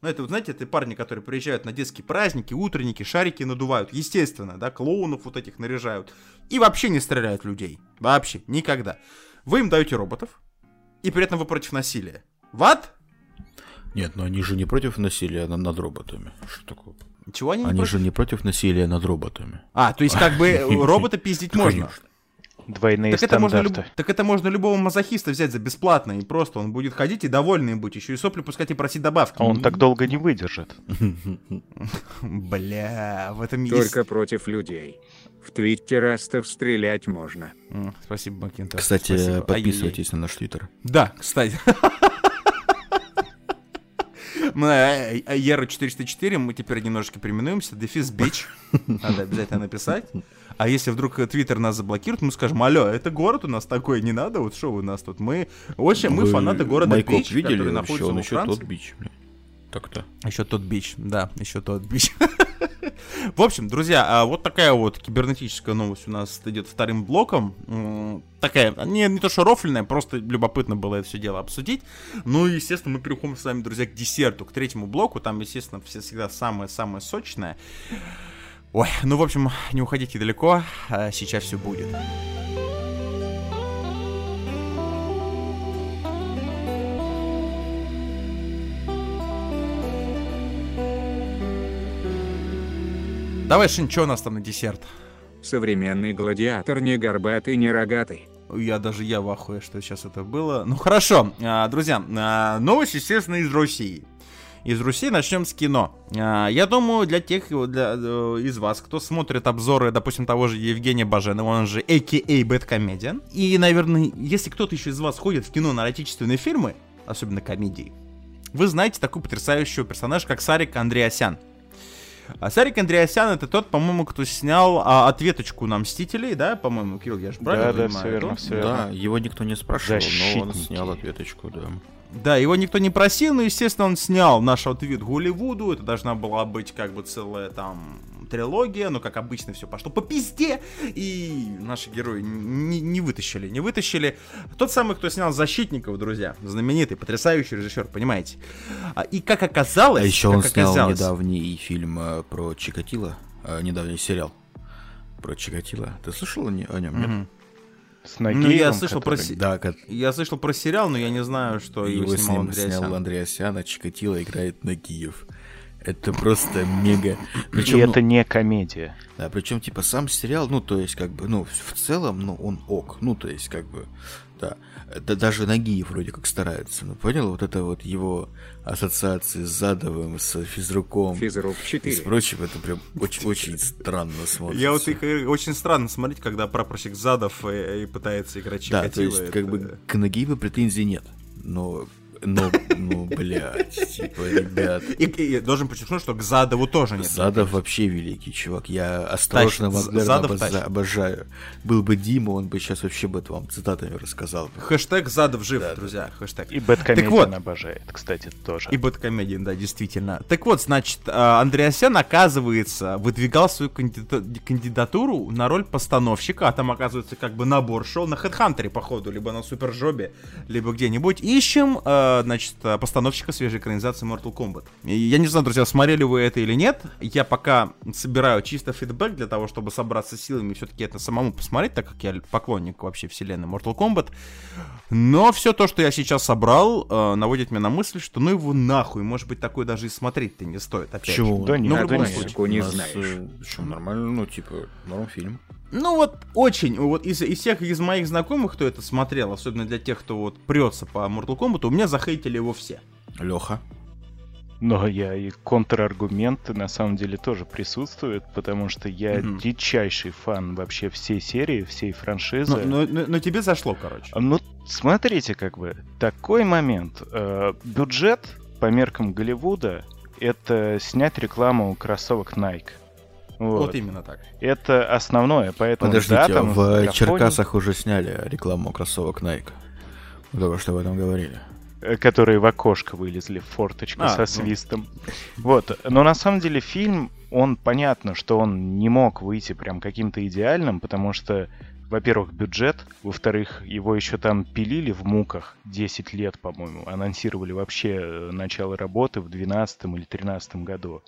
Ну, это, вот, знаете, это парни, которые приезжают на детские праздники, утренники, шарики надувают, естественно, да, клоунов вот этих наряжают. И вообще не стреляют людей. Вообще, никогда. Вы им даете роботов, и при этом вы против насилия. Вот?
Нет, но они же не против насилия на- над роботами. Что такое?
Чего они не
Они
против?
же не против насилия над роботами.
А, то есть как бы робота пиздить можно.
Двойные
Так это, можно люб-
стандарты.
так это можно любого мазохиста взять за бесплатно, и просто он будет ходить и довольный быть, еще и сопли пускать и просить добавки.
А он так долго не выдержит.
Бля, в этом есть...
Только против людей. В твиттерастов стрелять можно.
Спасибо, Макинтош.
Кстати, подписывайтесь на наш твиттер.
Да, кстати. Мы, э, э, Error 404, мы теперь немножечко переименуемся. Дефис Бич. Надо обязательно написать. А если вдруг Твиттер нас заблокирует, мы скажем, алло, это город у нас такой, не надо, вот что вы у нас тут? Мы очень, мы
Вы
фанаты города
Майкоп
Бич,
видели
который находится
Он
во
еще тот бич. Так-то.
Еще тот бич, да, еще тот бич. В общем, друзья, а вот такая вот кибернетическая новость у нас идет вторым блоком. Такая, не, не то что рофльная, просто любопытно было это все дело обсудить. Ну и, естественно, мы переходим с вами, друзья, к десерту, к третьему блоку. Там, естественно, все всегда самое-самое сочное. Ой, ну, в общем, не уходите далеко, а сейчас все будет. Давай, Шин, что у нас там на десерт?
Современный гладиатор не горбатый, не рогатый.
Я даже я в ахуе, что сейчас это было. Ну хорошо, а, друзья, а, новость, естественно, из России. Из Руси начнем с кино. А, Я думаю, для тех для, э, из вас, кто смотрит обзоры, допустим, того же Евгения Баженова, он же a.k.a. Бэткомедиан. И, наверное, если кто-то еще из вас ходит в кино на отечественные фильмы, особенно комедии, вы знаете такого потрясающего персонажа, как Сарик Андреасян. А Сарик Андреасян это тот, по-моему, кто снял а, ответочку на Мстителей, да, по-моему, Кирилл, я же правильно
Да, да,
понимаю?
все верно, все верно.
Да, его никто не спрашивал, но он
Защитники.
снял ответочку, да.
Да, его никто не просил, но, естественно, он снял наш ответ Голливуду. Это должна была быть как бы целая там трилогия, но, как обычно, все пошло по пизде, и наши герои не, не вытащили, не вытащили. Тот самый, кто снял «Защитников», друзья, знаменитый, потрясающий режиссер, понимаете. А, И как оказалось...
А еще он снял
оказалось-
недавний фильм э, про Чикатило, э, недавний сериал про Чикатило. Ты слышал о не- о нем? нет?
Мгм.
С
Ну, я
Нагиевым,
слышал про
который-
се-
Да, как
Я слышал про сериал, но я не знаю, что его,
его
снимал
ним
Андреасян.
снял Андреасян, а Чикатило играет Нагиев. Это просто мега.
И
Причем,
это не комедия.
Да, причем, типа, сам сериал, ну, то есть, как бы, ну, в в целом, ну, он ок. Ну, то есть, как бы, да. Да даже Нагиев вроде как старается. Ну, понял? Вот это вот его ассоциации с Задовым, с физруком
Физрук
и с
4.
прочим, это прям очень, очень странно смотрится.
Я вот их, э, очень странно смотреть, когда прапорщик Задов э, и, пытается играть
Да, то есть, как бы, к Нагиеву претензий нет. Но, но, ну, блядь, типа, ребят.
И, и должен подчеркнуть, что к Задову тоже нет.
Задов вообще великий чувак. Я осторожно
Задов тащит.
обожаю. Был бы Дима, он бы сейчас вообще бы это вам цитатами рассказал.
Хэштег Задов жив,
Да, да.
друзья. Хэштег.
И Бэткомедиан
Так вот.
обожает, кстати, тоже.
И Бэткомедиан, да, действительно. Так вот, значит, а, Андреасян, оказывается, выдвигал свою кандида- кандидатуру на роль постановщика, а там, оказывается, как бы набор шел на Хедхантере, походу, либо на Супержобе, либо где-нибудь. Ищем, значит, постановщика свежей экранизации Mortal Kombat. И я не знаю, друзья, смотрели вы это или нет. Я пока собираю чисто фидбэк для того, чтобы собраться силами и все-таки это самому посмотреть, так как я поклонник вообще вселенной Mortal Kombat. Но все то, что я сейчас собрал, э, наводит меня на мысль, что ну его нахуй, может быть, такое даже и смотреть-то не стоит. Опять.
Чего?
Да не,
Ну, в любом
не.
случае.
Не знаешь.
э, Что, нормально, ну, типа, норм фильм.
Ну вот очень, вот из, из всех из моих знакомых, кто это смотрел, особенно для тех, кто вот прется по Mortal Kombat, у меня захейтили его все.
Леха.
Но я и контраргументы на самом деле тоже присутствуют, потому что я
Мгм.
дичайший фан вообще всей серии, всей франшизы.
Но, но- но- но тебе зашло, короче.
Ну, смотрите, как бы, такой момент. Э, бюджет по меркам Голливуда — это снять рекламу кроссовок Nike. Вот.
Вот именно так.
Это основное, поэтому
Подождите,
да, там
в
графоний,
Черкасах уже сняли рекламу кроссовок Nike. Только что об этом говорили.
э, которые в окошко вылезли, в форточку
А,
со
ну.
свистом. Вот. Но на самом деле фильм, он понятно, что он не мог выйти прям каким-то идеальным, потому что, во-первых, бюджет, во-вторых, его еще там пилили в муках 10 лет, по-моему, анонсировали вообще э, начало работы в 12 или 13 году.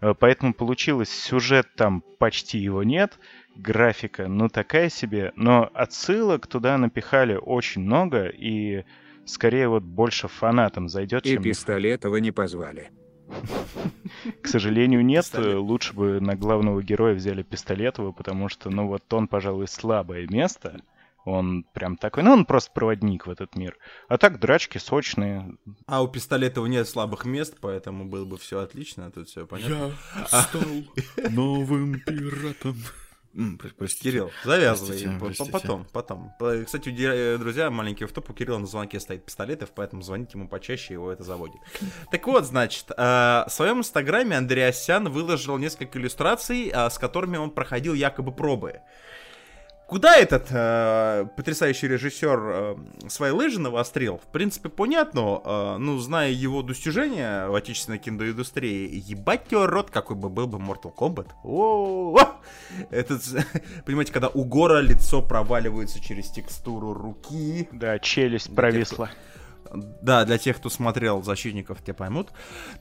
Э, Поэтому получилось, сюжет там почти его нет, графика, ну такая себе, но отсылок туда напихали очень много, и скорее вот больше фанатам зайдет,
И
чем...
Пистолетова не позвали.
К сожалению, нет,
Пистолет.
лучше бы на главного героя взяли Пистолетова, потому что, ну вот он, пожалуй, слабое место, он прям такой, ну он просто проводник в этот мир. А так драчки сочные,
А у Пистолетова нет слабых мест, поэтому было бы все отлично, тут все понятно.
Я стал новым пиратом. М, про- Простите.
Кирилл, завязывай.
Простите, простите.
Потом, потом. По- Кстати, э, друзья, маленький в топ, у Кирилла на звонке стоит пистолетов, поэтому звоните ему почаще, его это заводит. Так вот, значит, э, в своем инстаграме Андреасян выложил несколько иллюстраций, э, с которыми он проходил якобы пробы. Куда этот э, потрясающий режиссер э, свои лыжи навострил? В принципе, понятно. э, ну, зная его достижения в отечественной киноиндустрии, ебать его рот, какой бы был бы Mortal Kombat. О, Этот, понимаете, когда у Гора лицо проваливается через текстуру руки.
да, челюсть провисла.
Да, для тех, кто смотрел «Защитников», те поймут.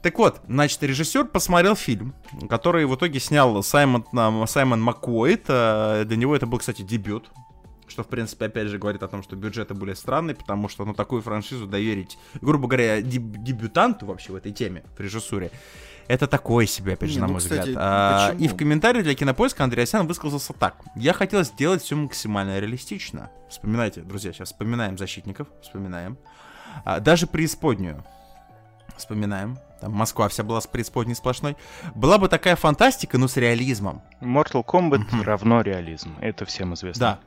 Так вот, значит, режиссер посмотрел фильм, который в итоге снял Саймон, а, Саймон Маккуэйт. а, Для него это был, кстати, дебют. Что, в принципе, опять же говорит о том, что бюджеты были странные, потому что, ну, такую франшизу доверить, грубо говоря, деб- дебютанту вообще в этой теме, в режиссуре, это такое себе, опять же,
Не,
на
ну,
мой
кстати,
взгляд. А, и в комментарии для Кинопоиска Андреасян высказался так. Я хотел сделать все максимально реалистично. Вспоминайте, друзья, сейчас вспоминаем «Защитников», вспоминаем. А, даже преисподнюю. Вспоминаем. Там Москва вся была с преисподней сплошной. Была бы такая фантастика, но с реализмом.
Mortal Kombat
Мгм.
равно реализм, это всем известно.
Да.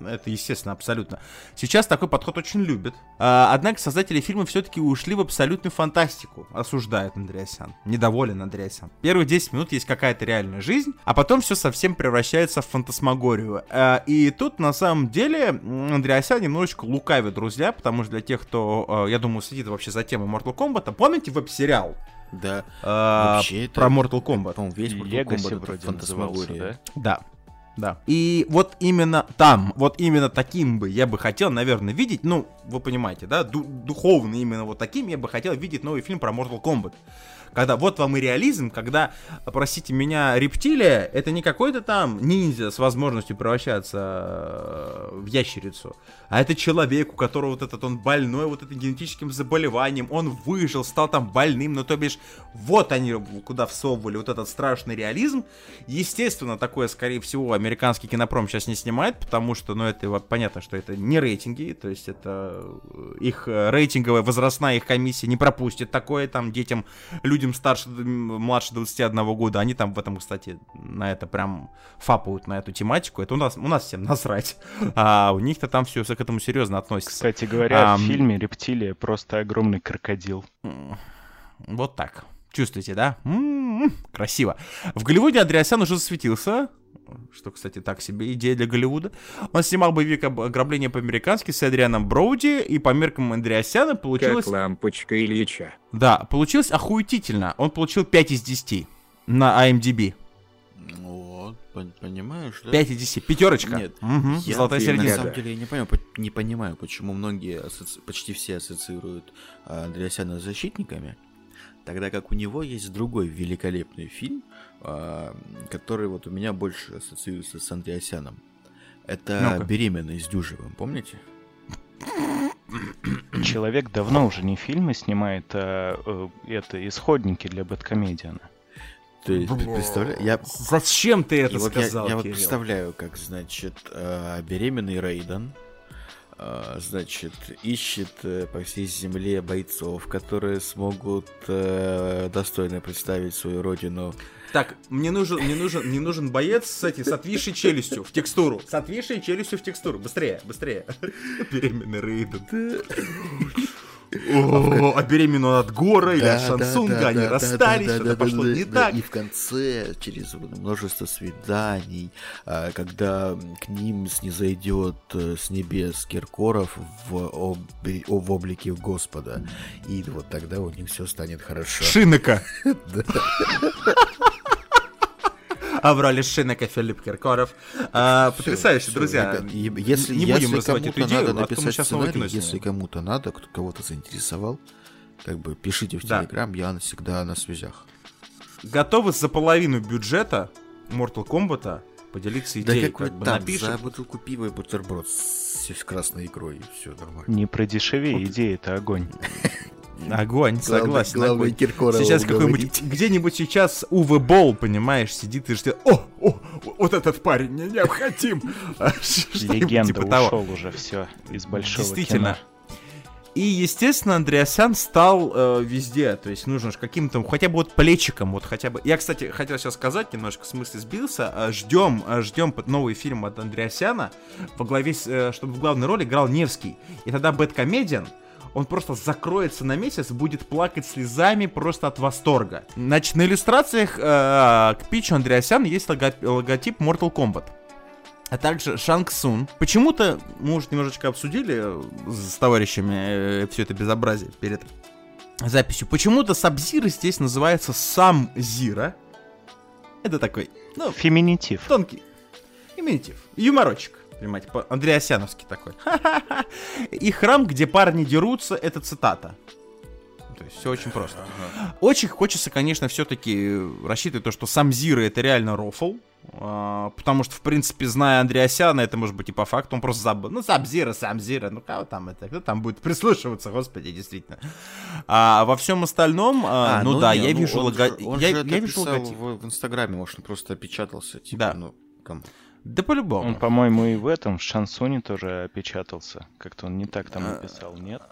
Это естественно, абсолютно. Сейчас такой подход очень любят. А, однако создатели фильма все-таки ушли в абсолютную фантастику, осуждает Андреасян. Недоволен Андреасян. Первые 10 минут есть какая-то реальная жизнь, а потом все совсем превращается в фантасмагорию. А, и тут на самом деле Андреасян немножечко лукавит, друзья, потому что для тех, кто, э, я думаю, следит вообще за темой Mortal Kombat, помните веб-сериал?
Да.
э,
Вообще это-
про Mortal Kombat.
По-моему, весь Mortal
Legacy
Kombat это
вроде назывался, да?
Да. Да. И вот именно там, вот именно таким бы я бы хотел, наверное, видеть, ну, вы понимаете, да, ду- духовно именно вот таким я бы хотел видеть новый фильм про Mortal Kombat. Когда вот вам и реализм, когда, простите меня, рептилия, это не какой-то там ниндзя с возможностью превращаться э, в ящерицу, а это человек, у которого вот этот, он больной вот этим генетическим заболеванием, он выжил, стал там больным, но то бишь, вот они куда всовывали вот этот страшный реализм. Естественно, такое, скорее всего, американский кинопром сейчас не снимает, потому что, ну, это понятно, что это не рейтинги, то есть это э, их э, рейтинговая возрастная их комиссия не пропустит такое там детям, людям старше, м, младше 21 года, они там в этом, кстати, на это прям фапают, на эту тематику, это у нас, у нас всем насрать, а у них-то там все к этому серьезно относится.
Кстати говоря,
Ам.
в фильме «Рептилия» просто огромный крокодил.
Вот так. Чувствуете, да? М-м-м, Красиво. В Голливуде Андреасян уже засветился. Что, кстати, так себе идея для Голливуда. Он снимал боевик об ограблении по-американски с Адрианом Броуди, и по меркам Андреасяна получилось...
Как лампочка Ильича.
Да, получилось охуетительно. Он получил 5 из 10 на IMDb.
Вот, пон- понимаешь, да?
5 из 10. Пятерочка.
Нет,
Мгм,
Я,
Золотая
фильм
на самом деле я не понимаю, по- не понимаю, почему многие, асоци- почти все ассоциируют Андреасяна с защитниками, тогда как у него есть другой великолепный фильм, а, который вот у меня больше ассоциируется с Андреасяном. Это
Ну-ка.
«Беременный с Дюжевым», помните?
Человек давно уже не фильмы снимает, а э, это исходники для Бэткомедиана.
То есть, представляешь, я,
Зачем ты это
И вот я-
сказал,
я, вот
Кирилл?
представляю, как, значит, э, беременный Рейден, значит, ищет э, по всей земле бойцов, которые смогут э, достойно представить свою родину.
Так, мне нужен, мне нужен, мне нужен боец с, эти, с отвисшей челюстью в текстуру. С отвисшей челюстью в текстуру. Быстрее, быстрее. Беременный Рейден. О, а беременный он от Гора или от Шансунга, они расстались, что-то пошло не так.
И в конце, через множество свиданий, а, когда к ним снизойдет э, с небес Киркоров в, облике Господа, и вот тогда у них все станет хорошо.
Шинека. А в роли Шинека Филипп Киркоров. А, Потрясающе,
Всё,
друзья.
ребят, и если,
не будем
если
развивать эту
кому-то
идею,
надо
а
написать
сейчас
сценарий, если кому-то надо, кто кого-то заинтересовал, как бы пишите в
Да.
Телеграм, я всегда на связях.
Готовы за половину бюджета Mortal Kombat поделиться
Да
идеей,
какой
как бы
там,
напишем.
за бутылку пива и бутерброд с, с красной икрой, все нормально.
Не продешевей, идея это огонь.
Огонь, согласен.
главное
огонь.
Киркорова
Сейчас какой-нибудь, где-нибудь сейчас Уве Болл, понимаешь, сидит и ждет. О, о, вот этот парень мне необходим. А,
Легенда
типа того.
ушел уже все из большого
Действительно.
кино.
И, естественно, Андреасян стал э, везде, то есть нужно же каким-то, хотя бы вот плечиком, вот хотя бы. Я, кстати, хотел сейчас сказать, немножко в смысле сбился, ждем, э, ждем под новый фильм от Андреасяна, во главе, э, чтобы в главной роли играл Невский. И тогда Бэткомедиан, он просто закроется на месяц, будет плакать слезами просто от восторга. Значит, на иллюстрациях э, к питчу Андреасяна есть лого- логотип Mortal Kombat. А также Шанг Сун. Почему-то, мы уже немножечко обсудили э, с товарищами все это безобразие перед записью. Почему-то Сабзира здесь называется Сам Зира. Это такой, ну,
Феминитив.
тонкий именитив. Юморочек. Понимаете, по Андреасяновский такой. И храм, где парни дерутся, это цитата. То есть все очень просто. Очень хочется, конечно, все-таки рассчитывать то, что сам Зира это реально рофл. а, Потому что, в принципе, зная Андреасяна, это может быть и по факту, он просто забыл. Ну, сам Зира, сам Зира, ну кого там это, кто там будет прислушиваться, господи, действительно. А во всем остальном, а,
А,
ну, да,
не,
я
ну
вижу
он
лого...
же- Он
я, я вижу логотип.
в, в Инстаграме, может, он просто опечатался, типа,
Да.
ну, кому?
Да по-любому.
Он, по-моему, и в этом, в Шансоне тоже опечатался. Как-то он не так там написал, нет?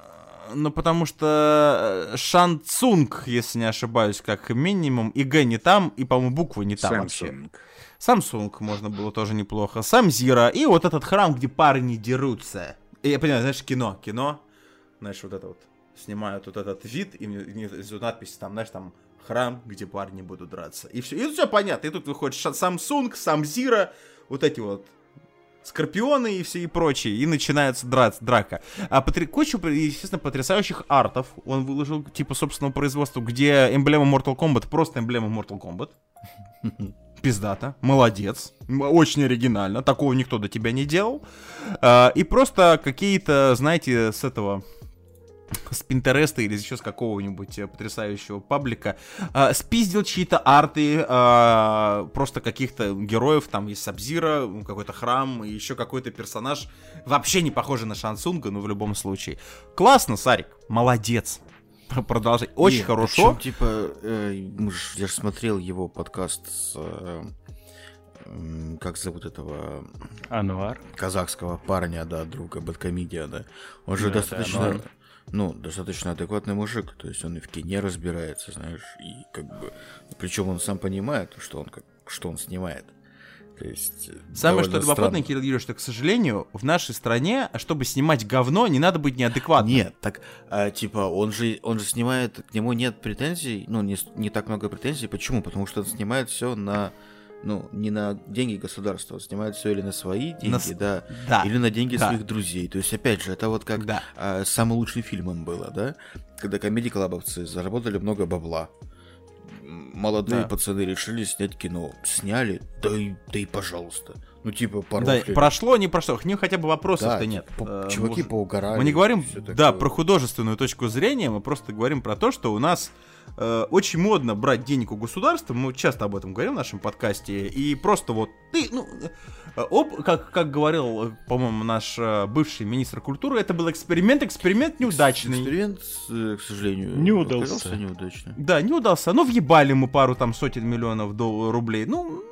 Ну, потому что э, Шан Цунг, если не ошибаюсь, как минимум, и Г не там, и, по-моему, буквы не там вообще.
Samsung.
Samsung можно было тоже неплохо. Сам Зира. И вот этот храм, где парни дерутся. И я понимаю, знаешь, кино, кино. Знаешь, вот это вот. Снимают вот этот вид, и вот надпись там, знаешь, там храм, где парни будут драться. И все. И все понятно. И тут выходит Ша- Samsung, сам Зира, вот эти вот скорпионы и все и прочие, и начинается драться, драка. А потри... кучу, естественно, потрясающих артов он выложил, типа, собственного производства, где эмблема Mortal Kombat просто эмблема Mortal Kombat. пиздато, молодец, очень оригинально, такого никто до тебя не делал. А, и просто какие-то, знаете, с этого с Пинтереста или еще с какого-нибудь э, потрясающего паблика, а, спиздил чьи-то арты, а, просто каких-то героев, там есть Сабзира, какой-то храм, и еще какой-то персонаж, вообще не похожий на Шансунга, но в любом случае. Классно, Сарик, молодец. Продолжай. Очень
Не,
хорошо.
причём, типа, э, я же смотрел его подкаст с... э, как зовут этого
Анвар.
казахского парня, да, друга, бэткомедиана. Он же
Да, да,
достаточно,
ну,
ну, достаточно адекватный мужик, то есть он и в кине разбирается, знаешь, и как бы, причем он сам понимает, что он как, что он снимает. То есть
Самое что любопытное. Кирилл Юрьевич, что, к сожалению, в нашей стране, чтобы снимать говно, не надо быть неадекватным.
Нет, так, а, типа, он же, он же снимает, к нему нет претензий, ну, не, не так много претензий. Почему? Потому что он снимает все на, ну, не на деньги государства, он снимает все или на свои деньги,
На
да,
Да.
или на деньги
да.
своих друзей. То есть, опять же, это вот как
Да.
а, самый лучший фильмом было, да? Когда комедий-клабовцы заработали много бабла. Молодые
Да.
пацаны решили снять кино. Сняли, да и, да и пожалуйста. Ну, типа,
Да,
порофлили.
прошло, не прошло. К ним хотя бы вопросов-то
Да,
нет.
по-
Э,
чуваки поугорали.
Мы не говорим, да,
такое.
про художественную точку зрения, мы просто говорим про то, что у нас э, очень модно брать денег у государства, мы часто об этом говорим в нашем подкасте, и просто вот ты, ну, э, об, как, как говорил, э, по-моему, наш э, бывший министр культуры, это был эксперимент, эксперимент неудачный.
Эксперимент, к сожалению,
Не удался.
неудачным.
Да, не удался. Ну, въебали мы пару там сотен миллионов дол- рублей. Ну,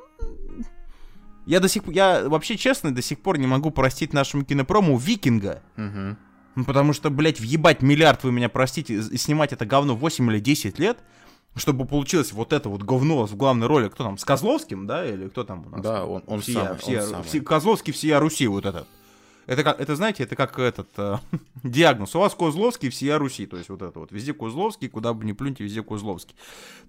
я до сих пор, я вообще честно до сих пор не могу простить нашему кинопрому Викинга.
Мгм.
Ну, Потому что, блядь, въебать миллиард, вы меня простите, и снимать это говно 8 или 10 лет, чтобы получилось вот это вот говно в главной роли, кто там, с Козловским, да, или кто там у нас?
Да, он, он
Всея-
самый,
всея-
он самый.
все- Козловский всея Руси, вот этот. Это как, это знаете, это как этот э, диагноз. У вас Козловский всея Руси, то есть вот это вот. Везде Козловский, куда бы ни плюньте, везде Козловский.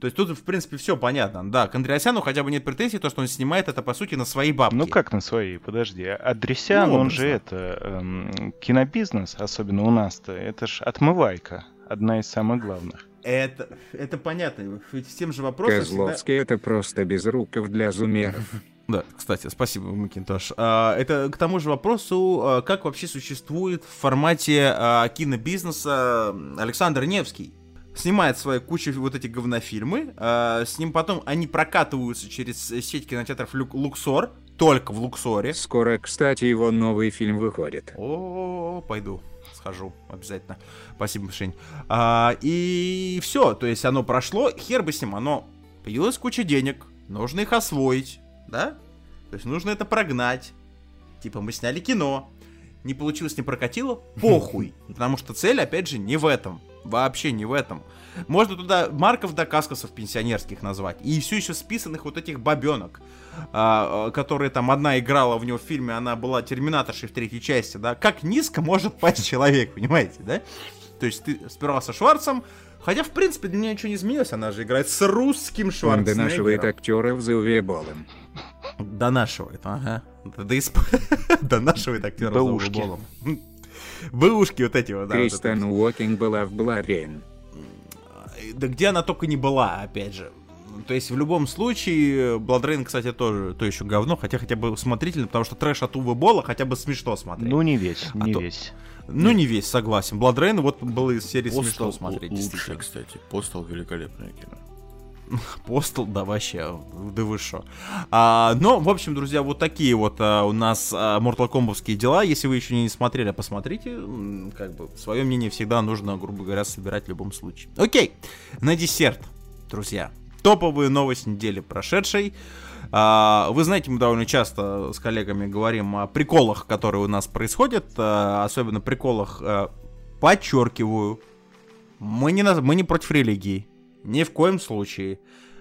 То есть тут, в принципе, все понятно. Да, к Андреасяну хотя бы нет претензий, то, что он снимает это, по сути, на свои бабки.
Ну как на свои, подожди. Адресян,
Ну,
он же это, эм, кинобизнес, особенно у нас-то, это ж отмывайка. Одна из самых главных.
Это, это понятно. Ведь с тем же вопросом... всегда-
Козловский это просто безруков для зумеров.
Да, кстати, спасибо, Макинтош. А, это к тому же вопросу, а, как вообще существует в формате а, кинобизнеса Александр Невский. Снимает свои кучу вот эти говнофильмы, с ним потом они прокатываются через сеть кинотеатров Люк- Луксор, только в Луксоре.
Скоро, кстати, его новый фильм выходит.
О, пойду, схожу обязательно. Спасибо, Шень. А, и все, то есть оно прошло, хер бы с ним, оно появилась куча денег, нужно их освоить, да? То есть нужно это прогнать. Типа мы сняли кино, не получилось, не прокатило, похуй. Потому что цель, опять же, не в этом. Вообще не в этом. Можно туда Марков да Каскасов пенсионерских назвать. И все еще списанных вот этих бабенок, а, а, которые там одна играла в него в фильме, она была терминаторшей в третьей части, да. Как низко может пасть человек, понимаете, да? То есть ты сперва со Шварцем, хотя, в принципе, для меня ничего не изменилось, она же играет с русским
Он
Шварценеггером.
донашивает актеров за увеболом.
Донашивает, ага. Да, да исп- Донашивает актера за углом. Бэушки вот эти вот, да. вот
Кристен Уокинг была в Бларен.
Да где она только не была, опять же. То есть в любом случае, BloodRayne, кстати, тоже то еще говно, хотя хотя бы смотрибельно, потому что трэш от Уве Болла хотя бы смешно смотреть.
Ну не весь,
А
не
то-
весь.
Ну, не весь, согласен. BloodRayne вот было из серии
Postal
смешно смотреть,
лучше, кстати. Postal великолепное кино.
Postal, да вообще, да вы шо. А, но, в общем, друзья, вот такие вот а, у нас а, Mortal Kombat'ские дела. Если вы еще не смотрели, посмотрите. Как бы, свое мнение всегда нужно, грубо говоря, собирать в любом случае. Окей, на десерт, друзья. Топовые новости недели прошедшей. А, Вы знаете, мы довольно часто с коллегами говорим о приколах, которые у нас происходят, а, особенно приколах, а, подчеркиваю, мы не, мы не против религии. Ни в коем случае.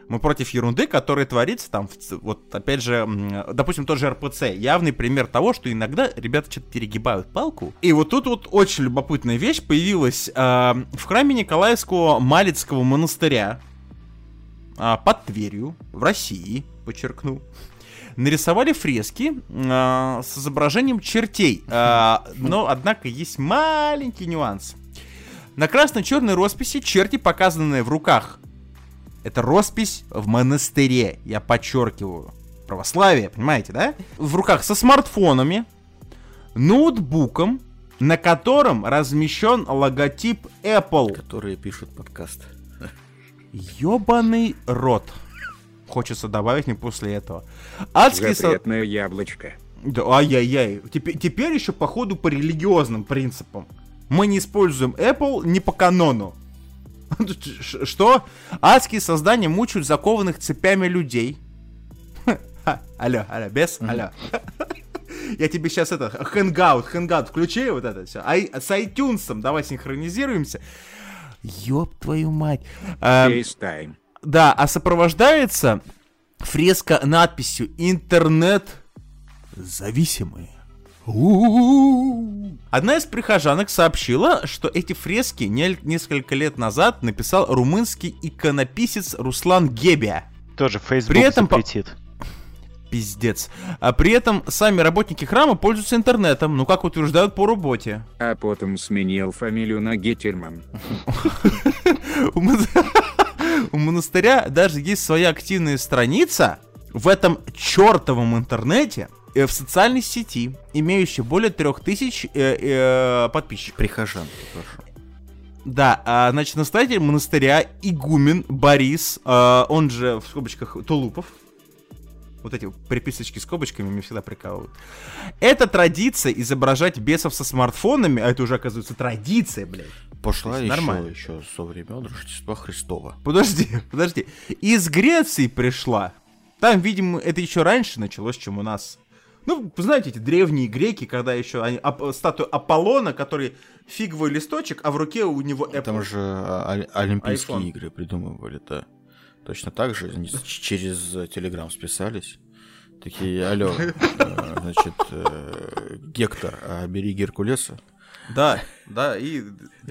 Мы против ерунды, которая творится там, вот опять же, допустим, тот же РПЦ. Явный пример того, что иногда ребята что-то перегибают палку. И вот тут вот очень любопытная вещь появилась э, в храме Николаевского Малицкого монастыря а, под Тверью, в России, подчеркну. Нарисовали фрески а, с изображением чертей. А, но, однако, есть маленький нюанс. На красно-черной росписи черти, показанные в руках Это роспись в монастыре, я подчеркиваю. Православие, понимаете, да? В руках со смартфонами, ноутбуком, на котором размещен логотип Apple.
Которые пишут подкаст.
Ёбаный рот. Хочется добавить мне после этого. Адский со-
Запретное яблочко.
Да, ай-яй-яй. Теперь, теперь еще походу по религиозным принципам. Мы не используем Apple не по канону. Что? Адские создания мучают закованных цепями людей. Алло, алло, без, алло. Я тебе сейчас это, Hangout, Hangout, включи вот это все. с iTunes давай синхронизируемся. Ёб твою мать. Эм,
FaceTime.
Да, а сопровождается фреска надписью «Интернет зависимые». Одна из прихожанок сообщила, что эти фрески не- несколько лет назад написал румынский иконописец Руслан Гебя.
Тоже Facebook
При этом по-
запретит.
Пиздец. А при этом сами работники храма пользуются интернетом, ну как утверждают по работе.
А потом сменил фамилию на Геттерман.
У у монастыря даже есть своя активная страница в этом чертовом интернете, э, в социальной сети, имеющая более трех тысяч э, э, подписчиков.
Прихожан, прошу.
Да, а, значит, настоятель монастыря игумен Борис, э, он же в скобочках Тулупов. Вот эти приписочки с скобочками меня всегда прикалывают. Это традиция изображать бесов со смартфонами, а это уже оказывается традиция, блядь.
Пошла еще,
нормально.
еще со времен Рождества Христова.
Подожди, подожди. Из Греции пришла. Там, видимо, это еще раньше началось, чем у нас. Ну, знаете, эти древние греки, когда еще они, ап- статую Аполлона, который фиговый листочек, а в руке у него Apple.
Там же а, о- Олимпийские
iPhone.
игры придумывали, да. Точно так же они через э, Телеграм списались. Такие, алло, э, значит, э, Гектор, а бери Геркулеса.
Да, да, и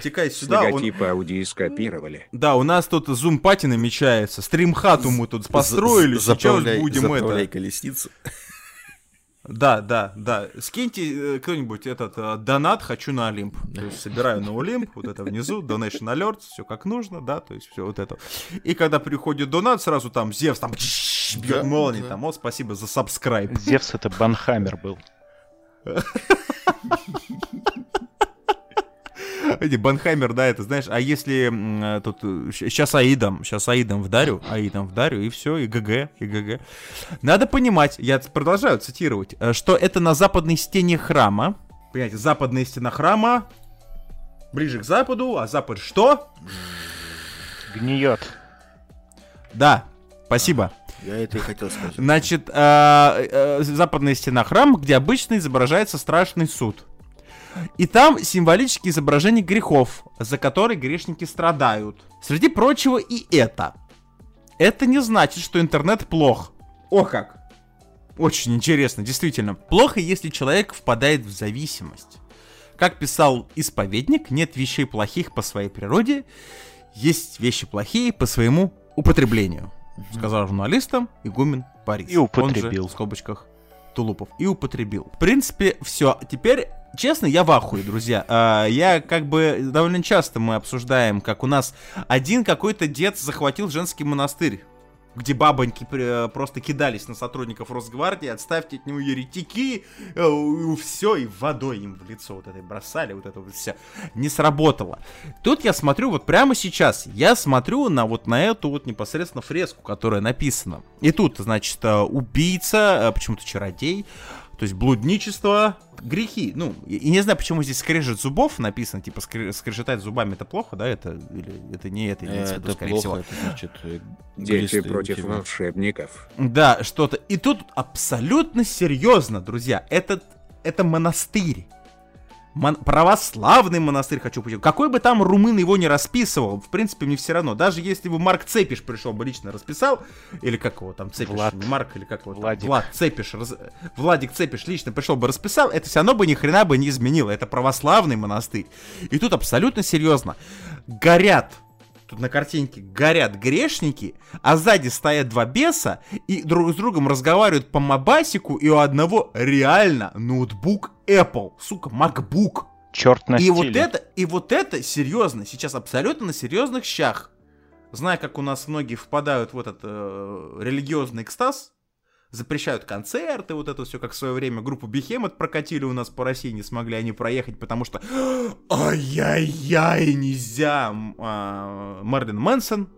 текай сюда. он-
логотипа Audi скопировали.
Да, у нас тут зум-пати намечается. Стрим-хату мы тут построили, сейчас будем это...
колесницу.
Да, да, да. Скиньте э, кто-нибудь этот э, донат «Хочу на Олимп». То есть собираю на Олимп, вот это внизу, Donation Alert, все как нужно, да, то есть все вот это. И когда приходит донат, сразу там Зевс там бьет молнии, там, о, спасибо за subscribe.
Зевс это Banhammer был.
Эти Banhammer, да, это знаешь, а если э, тут сейчас Аидом, сейчас Аидом вдарю, Аидом вдарю, и все, и GG, и GG. Надо понимать, я продолжаю цитировать, э, что это на западной стене храма. Понимаете, западная стена храма ближе к западу, а запад что?
Гниет.
Да, спасибо.
Я это и хотел сказать.
Значит, э, э, западная стена храма, где обычно изображается страшный суд. И там символические изображения грехов, за которые грешники страдают. Среди прочего и это. Это не значит, что интернет плох. О как! Очень интересно, действительно. Плохо, если человек впадает в зависимость. Как писал исповедник, нет вещей плохих по своей природе, есть вещи плохие по своему употреблению. Сказал журналистам игумен Борис.
И употребил.
Он же, в скобочках Тулупов. И употребил. В принципе, все. Теперь, честно, я в ахуе, друзья. А, я как бы довольно часто мы обсуждаем, как у нас один какой-то дед захватил женский монастырь. Где бабоньки э, просто кидались на сотрудников Росгвардии, отставьте от него еретики, все, и водой им в лицо вот это бросали, вот это вот все. Не сработало. Тут я смотрю, вот прямо сейчас, я смотрю на вот на эту вот непосредственно фреску, которая написана. И тут, значит, э, убийца, э, почему-то чародей, то есть блудничество, грехи. Ну, и, и не знаю, почему здесь скрежет зубов написано, типа скре- скрежетать зубами это плохо, да, это или это не это, имеется в виду,
Это
скорее
плохо,
всего.
это значит... э,
Дети против
мотивы.
волшебников.
Да, что-то. И тут абсолютно серьезно, друзья. Этот, это монастырь. Мон- православный монастырь, хочу подчеркнуть. Какой бы там румын его не расписывал, в принципе, мне все равно. Даже если бы Марк Цепиш пришел бы лично расписал, или как его там Цепиш,
Влад.
не Марк, или как его там,
Владик.
Влад Цепиш, раз- Владик Цепиш лично пришел бы расписал, это все равно бы ни хрена бы не изменило. Это православный монастырь. И тут абсолютно серьезно. Горят Тут на картинке горят грешники, а сзади стоят два беса и друг с другом разговаривают по мобасику, и у одного реально ноутбук Apple, сука, MacBook.
Черт на
И вот
стиле.
это, и вот это серьезно, сейчас абсолютно на серьезных щах. зная, как у нас многие впадают в этот э, религиозный экстаз, запрещают концерты, вот это все, как в свое время группу Бихемот прокатили у нас по России, не смогли они проехать, потому что ай-яй-яй, нельзя. А, Мерлин Мэнсон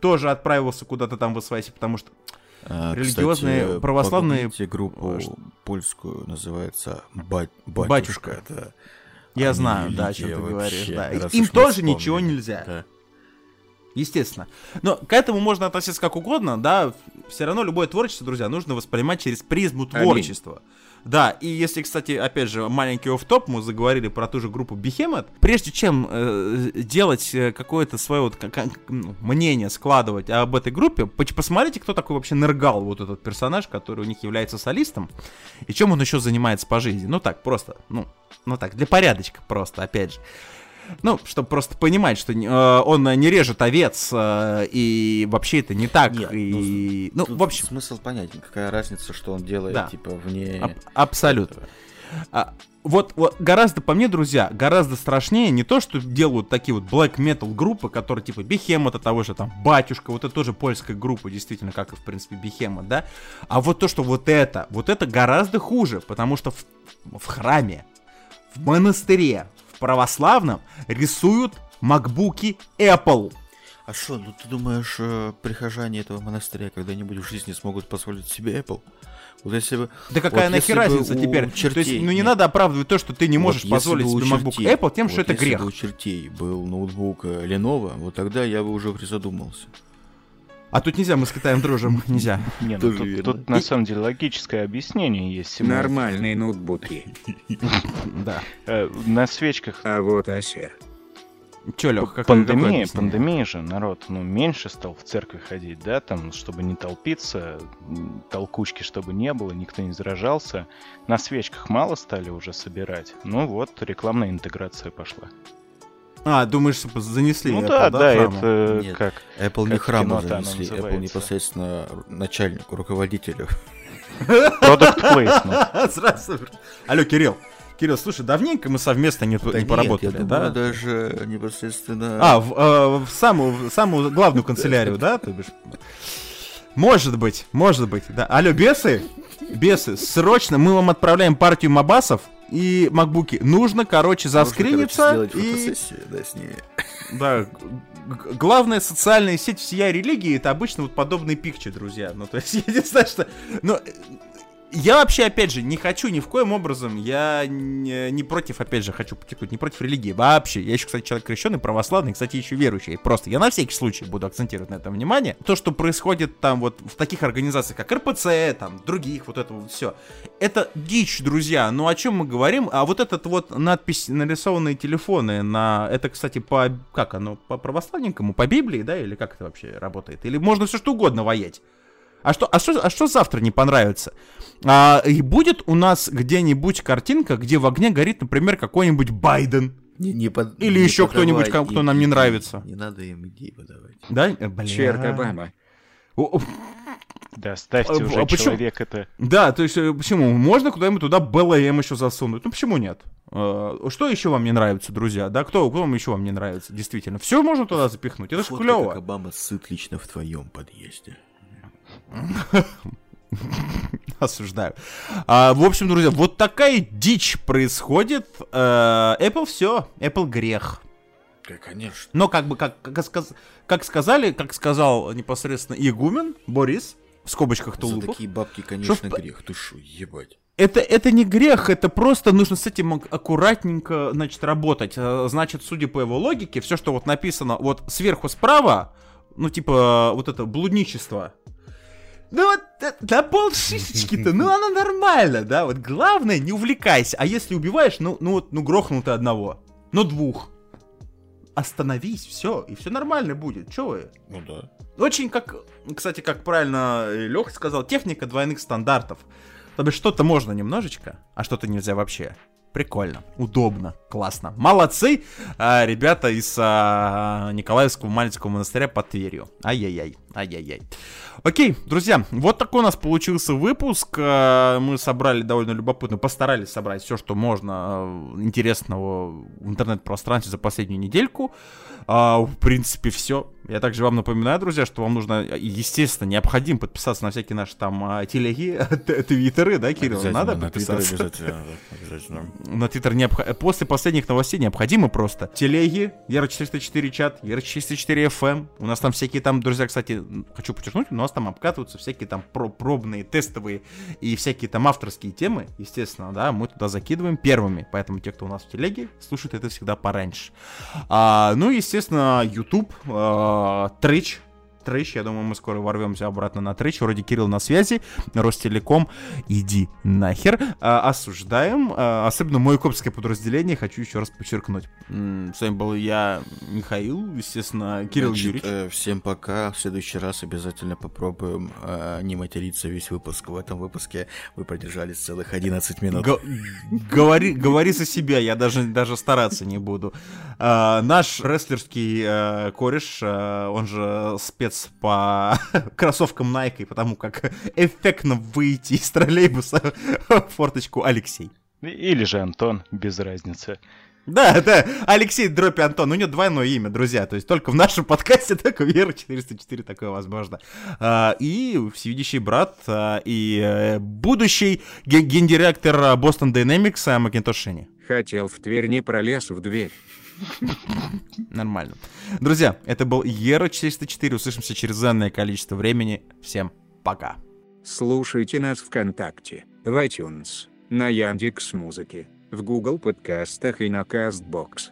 тоже отправился куда-то там в Освояси, потому что
А,
Религиозные,
кстати,
православные-
группу
ш-
польскую, называется Ба- Батюшка.
Батюшка.
Это
я
они
знаю, да, о чем ты говоришь. да. Им тоже
вспомнили.
ничего нельзя.
Да.
Естественно. Но к этому можно относиться как угодно, да. Все равно любое творчество, друзья, нужно воспринимать через призму
Аминь.
творчества. Да, и если, кстати, опять же, маленький офф-топ, мы заговорили про ту же группу Behemoth, прежде чем э, делать э, какое-то свое вот, как- ну, мнение, складывать об этой группе, посмотрите, кто такой вообще Нергал, вот этот персонаж, который у них является солистом, и чем он еще занимается по жизни. Ну так, просто, ну, ну так, для порядочка просто, опять же. Ну, чтобы просто понимать, что э, он не режет овец, э, и вообще это не так.
Нет,
и... Ну,
Тут
в общем,
смысл понятен. Какая разница, что он делает,
Да.
типа, вне...
аб- абсолютно.
этого.
А, вот, вот гораздо, по мне, друзья, гораздо страшнее не то, что делают такие вот black metal группы, которые типа Бехемота того же, там, Батюшка, вот это тоже польская группа, действительно, как и, в принципе, Бехемот, да? А вот то, что вот это, вот это гораздо хуже, потому что в, в храме, в монастыре, православном рисуют макбуки Apple.
А что, ну ты думаешь, э, прихожане этого монастыря когда-нибудь в жизни смогут позволить себе Apple? Вот если бы...
Да какая
вот
нахер
если
разница теперь? то
чертей-
есть, ну не
нет.
надо оправдывать то, что ты не
Вот
можешь
если
позволить себе MacBook
чертей-
Apple тем, что
вот
это
если
грех.
бы у чертей был ноутбук э, Lenovo, вот тогда я бы уже призадумался.
А тут нельзя, мы с Китаем дружим, нельзя.
Не, ну тут, тут на самом деле логическое объяснение есть. Симон.
Нормальные ноутбуки.
Да.
Э, на свечках
А вот Асер.
Че, Лех, как
пандемия, пандемия же, народ, ну, меньше стал в церковь ходить, да, там, чтобы не толпиться, толкучки, чтобы не было, никто не заражался. На свечках мало стали уже собирать. Ну вот, рекламная интеграция пошла.
А, думаешь, занесли
ну
Apple,
да, да,
храму?
это
Нет.
как...
Apple не
Как
храму
кино-то оно
занесли, Apple непосредственно начальнику, руководителю.
Продукт placement.
Сразу. Алло, Кирилл. Кирилл, слушай, давненько мы совместно не,
Да
не
нет,
поработали,
я думаю,
да?
даже непосредственно...
А, в, э, в самую, в самую главную канцелярию, да, ты бишь? Может быть, может быть, да. Алло, бесы, бесы, срочно мы вам отправляем партию мабасов и макбуки. Нужно, короче,
Нужно,
заскриниться
короче,
и...
фотосессию, да, с ними.
Да, главная социальная сеть всея религии это обычно вот подобные пикчи, друзья. Ну, то есть, я не знаю, что... Но э, я вообще, опять же, не хочу ни в коем образом, я не, не против, опять же, хочу подчеркнуть, не против религии вообще. Я еще, кстати, человек крещенный, православный, кстати, еще верующий. Просто я на всякий случай буду акцентировать на этом внимание. То, что происходит там вот в таких организациях, как РПЦ, там, других, вот это вот все. Это дичь, друзья. Ну, о чем мы говорим? А вот этот вот надпись, нарисованные телефоны на... Это, кстати, по... Как оно? По православненькому? По Библии, да? Или как это вообще работает? Или можно все что угодно воять? А что, а что, а что завтра не понравится? А, и будет у нас где-нибудь картинка, где в огне горит, например, какой-нибудь Байден.
Не- не под-
Или
не
еще кто-нибудь, кому- кто
им
нам не нравится.
Не надо им идей подавать.
Да? Бля.
Черт Обама.
Да, ставьте
А,
уже
а почему?
человек это...
Да, то есть, э, почему? Можно куда-нибудь туда БЛМ еще засунуть? Ну, почему нет? Э, Что еще вам не нравится, друзья? Да, кто, кто вам еще вам не нравится, действительно? Все можно туда запихнуть, это же клево.
как Обама сыт лично в твоем подъезде.
Осуждаю. А, в общем, друзья, вот такая дичь происходит. Э, Apple все, Apple грех.
Да, конечно.
Но как бы, как, как, как сказали, как сказал непосредственно игумен Борис, в скобочках
За
тулупов,
такие бабки, конечно,
п-
грех. Ты шо, ебать.
это, это не грех, это просто нужно с этим ак- аккуратненько, значит, работать. Э, Значит, судя по его логике, все, что вот написано вот сверху справа, ну, типа, вот это блудничество, ну вот, э, да полшишечки-то, ну оно нормально, да, вот главное, не увлекайся, а если убиваешь, ну, ну вот, ну грохнул ты одного, ну двух, остановись, все, и все нормально будет, че вы?
Ну да.
Очень, как, кстати, как правильно Леха сказал, техника двойных стандартов. То бишь, что-то можно немножечко, а что-то нельзя вообще. Прикольно, удобно, классно. Молодцы, а, ребята из а, Николаевского маленького монастыря под Тверью. Ай-яй-яй, ай-яй-яй. Окей, друзья, вот такой у нас получился выпуск. А, Мы собрали довольно любопытно, постарались собрать все, что можно интересного в интернет-пространстве за последнюю недельку. В принципе, все. Я также вам напоминаю, друзья, что вам нужно, естественно, необходимо подписаться на всякие наши там а, телеги, твиттеры, да, Кирилл? Надо
на
подписаться.
обязательно, да, обязательно.
На Твиттер необходимо. После последних новостей необходимо просто. Телеги, Ера404 чат, Ера404 FM. У нас там всякие там, друзья, кстати, хочу подчеркнуть, у нас там обкатываются всякие там про пробные, тестовые и всякие там авторские темы, естественно, да, мы туда закидываем первыми. Поэтому те, кто у нас в телеге, слушают это всегда пораньше. А, ну, естественно, YouTube, а, Twitch, Трыч, я думаю, мы скоро ворвемся обратно на Трыч. Вроде Кирилл на связи, Ростелеком, иди нахер. А, осуждаем, а, особенно мое копское подразделение, хочу еще раз подчеркнуть. С вами был я, Михаил, естественно, Кирилл
Значит,
Юрьевич.
э, всем пока. В следующий раз обязательно попробуем э, не материться весь выпуск. В этом выпуске вы продержались целых 11 минут.
Г- говори, говори за себя, я даже, даже стараться не буду. А, наш рестлерский э, кореш, э, он же спец по кроссовкам Nike, и потому как эффектно выйти из троллейбуса в форточку Алексей.
Или же Антон, без разницы.
Да, да, Алексей Дропи Антон, у него двойное имя, друзья, то есть только в нашем подкасте, только Вера 404 такое возможно. А, и всевидящий брат, а, и э, будущий ген- гендиректор Boston Dynamics Макинтош.
Хотел в Тверь не пролез в дверь.
Нормально. Друзья, это был Ера 404, услышимся через энное количество времени. Всем пока.
Слушайте нас ВКонтакте, в iTunes, на Яндекс Музыке, в Google подкастах и на Castbox.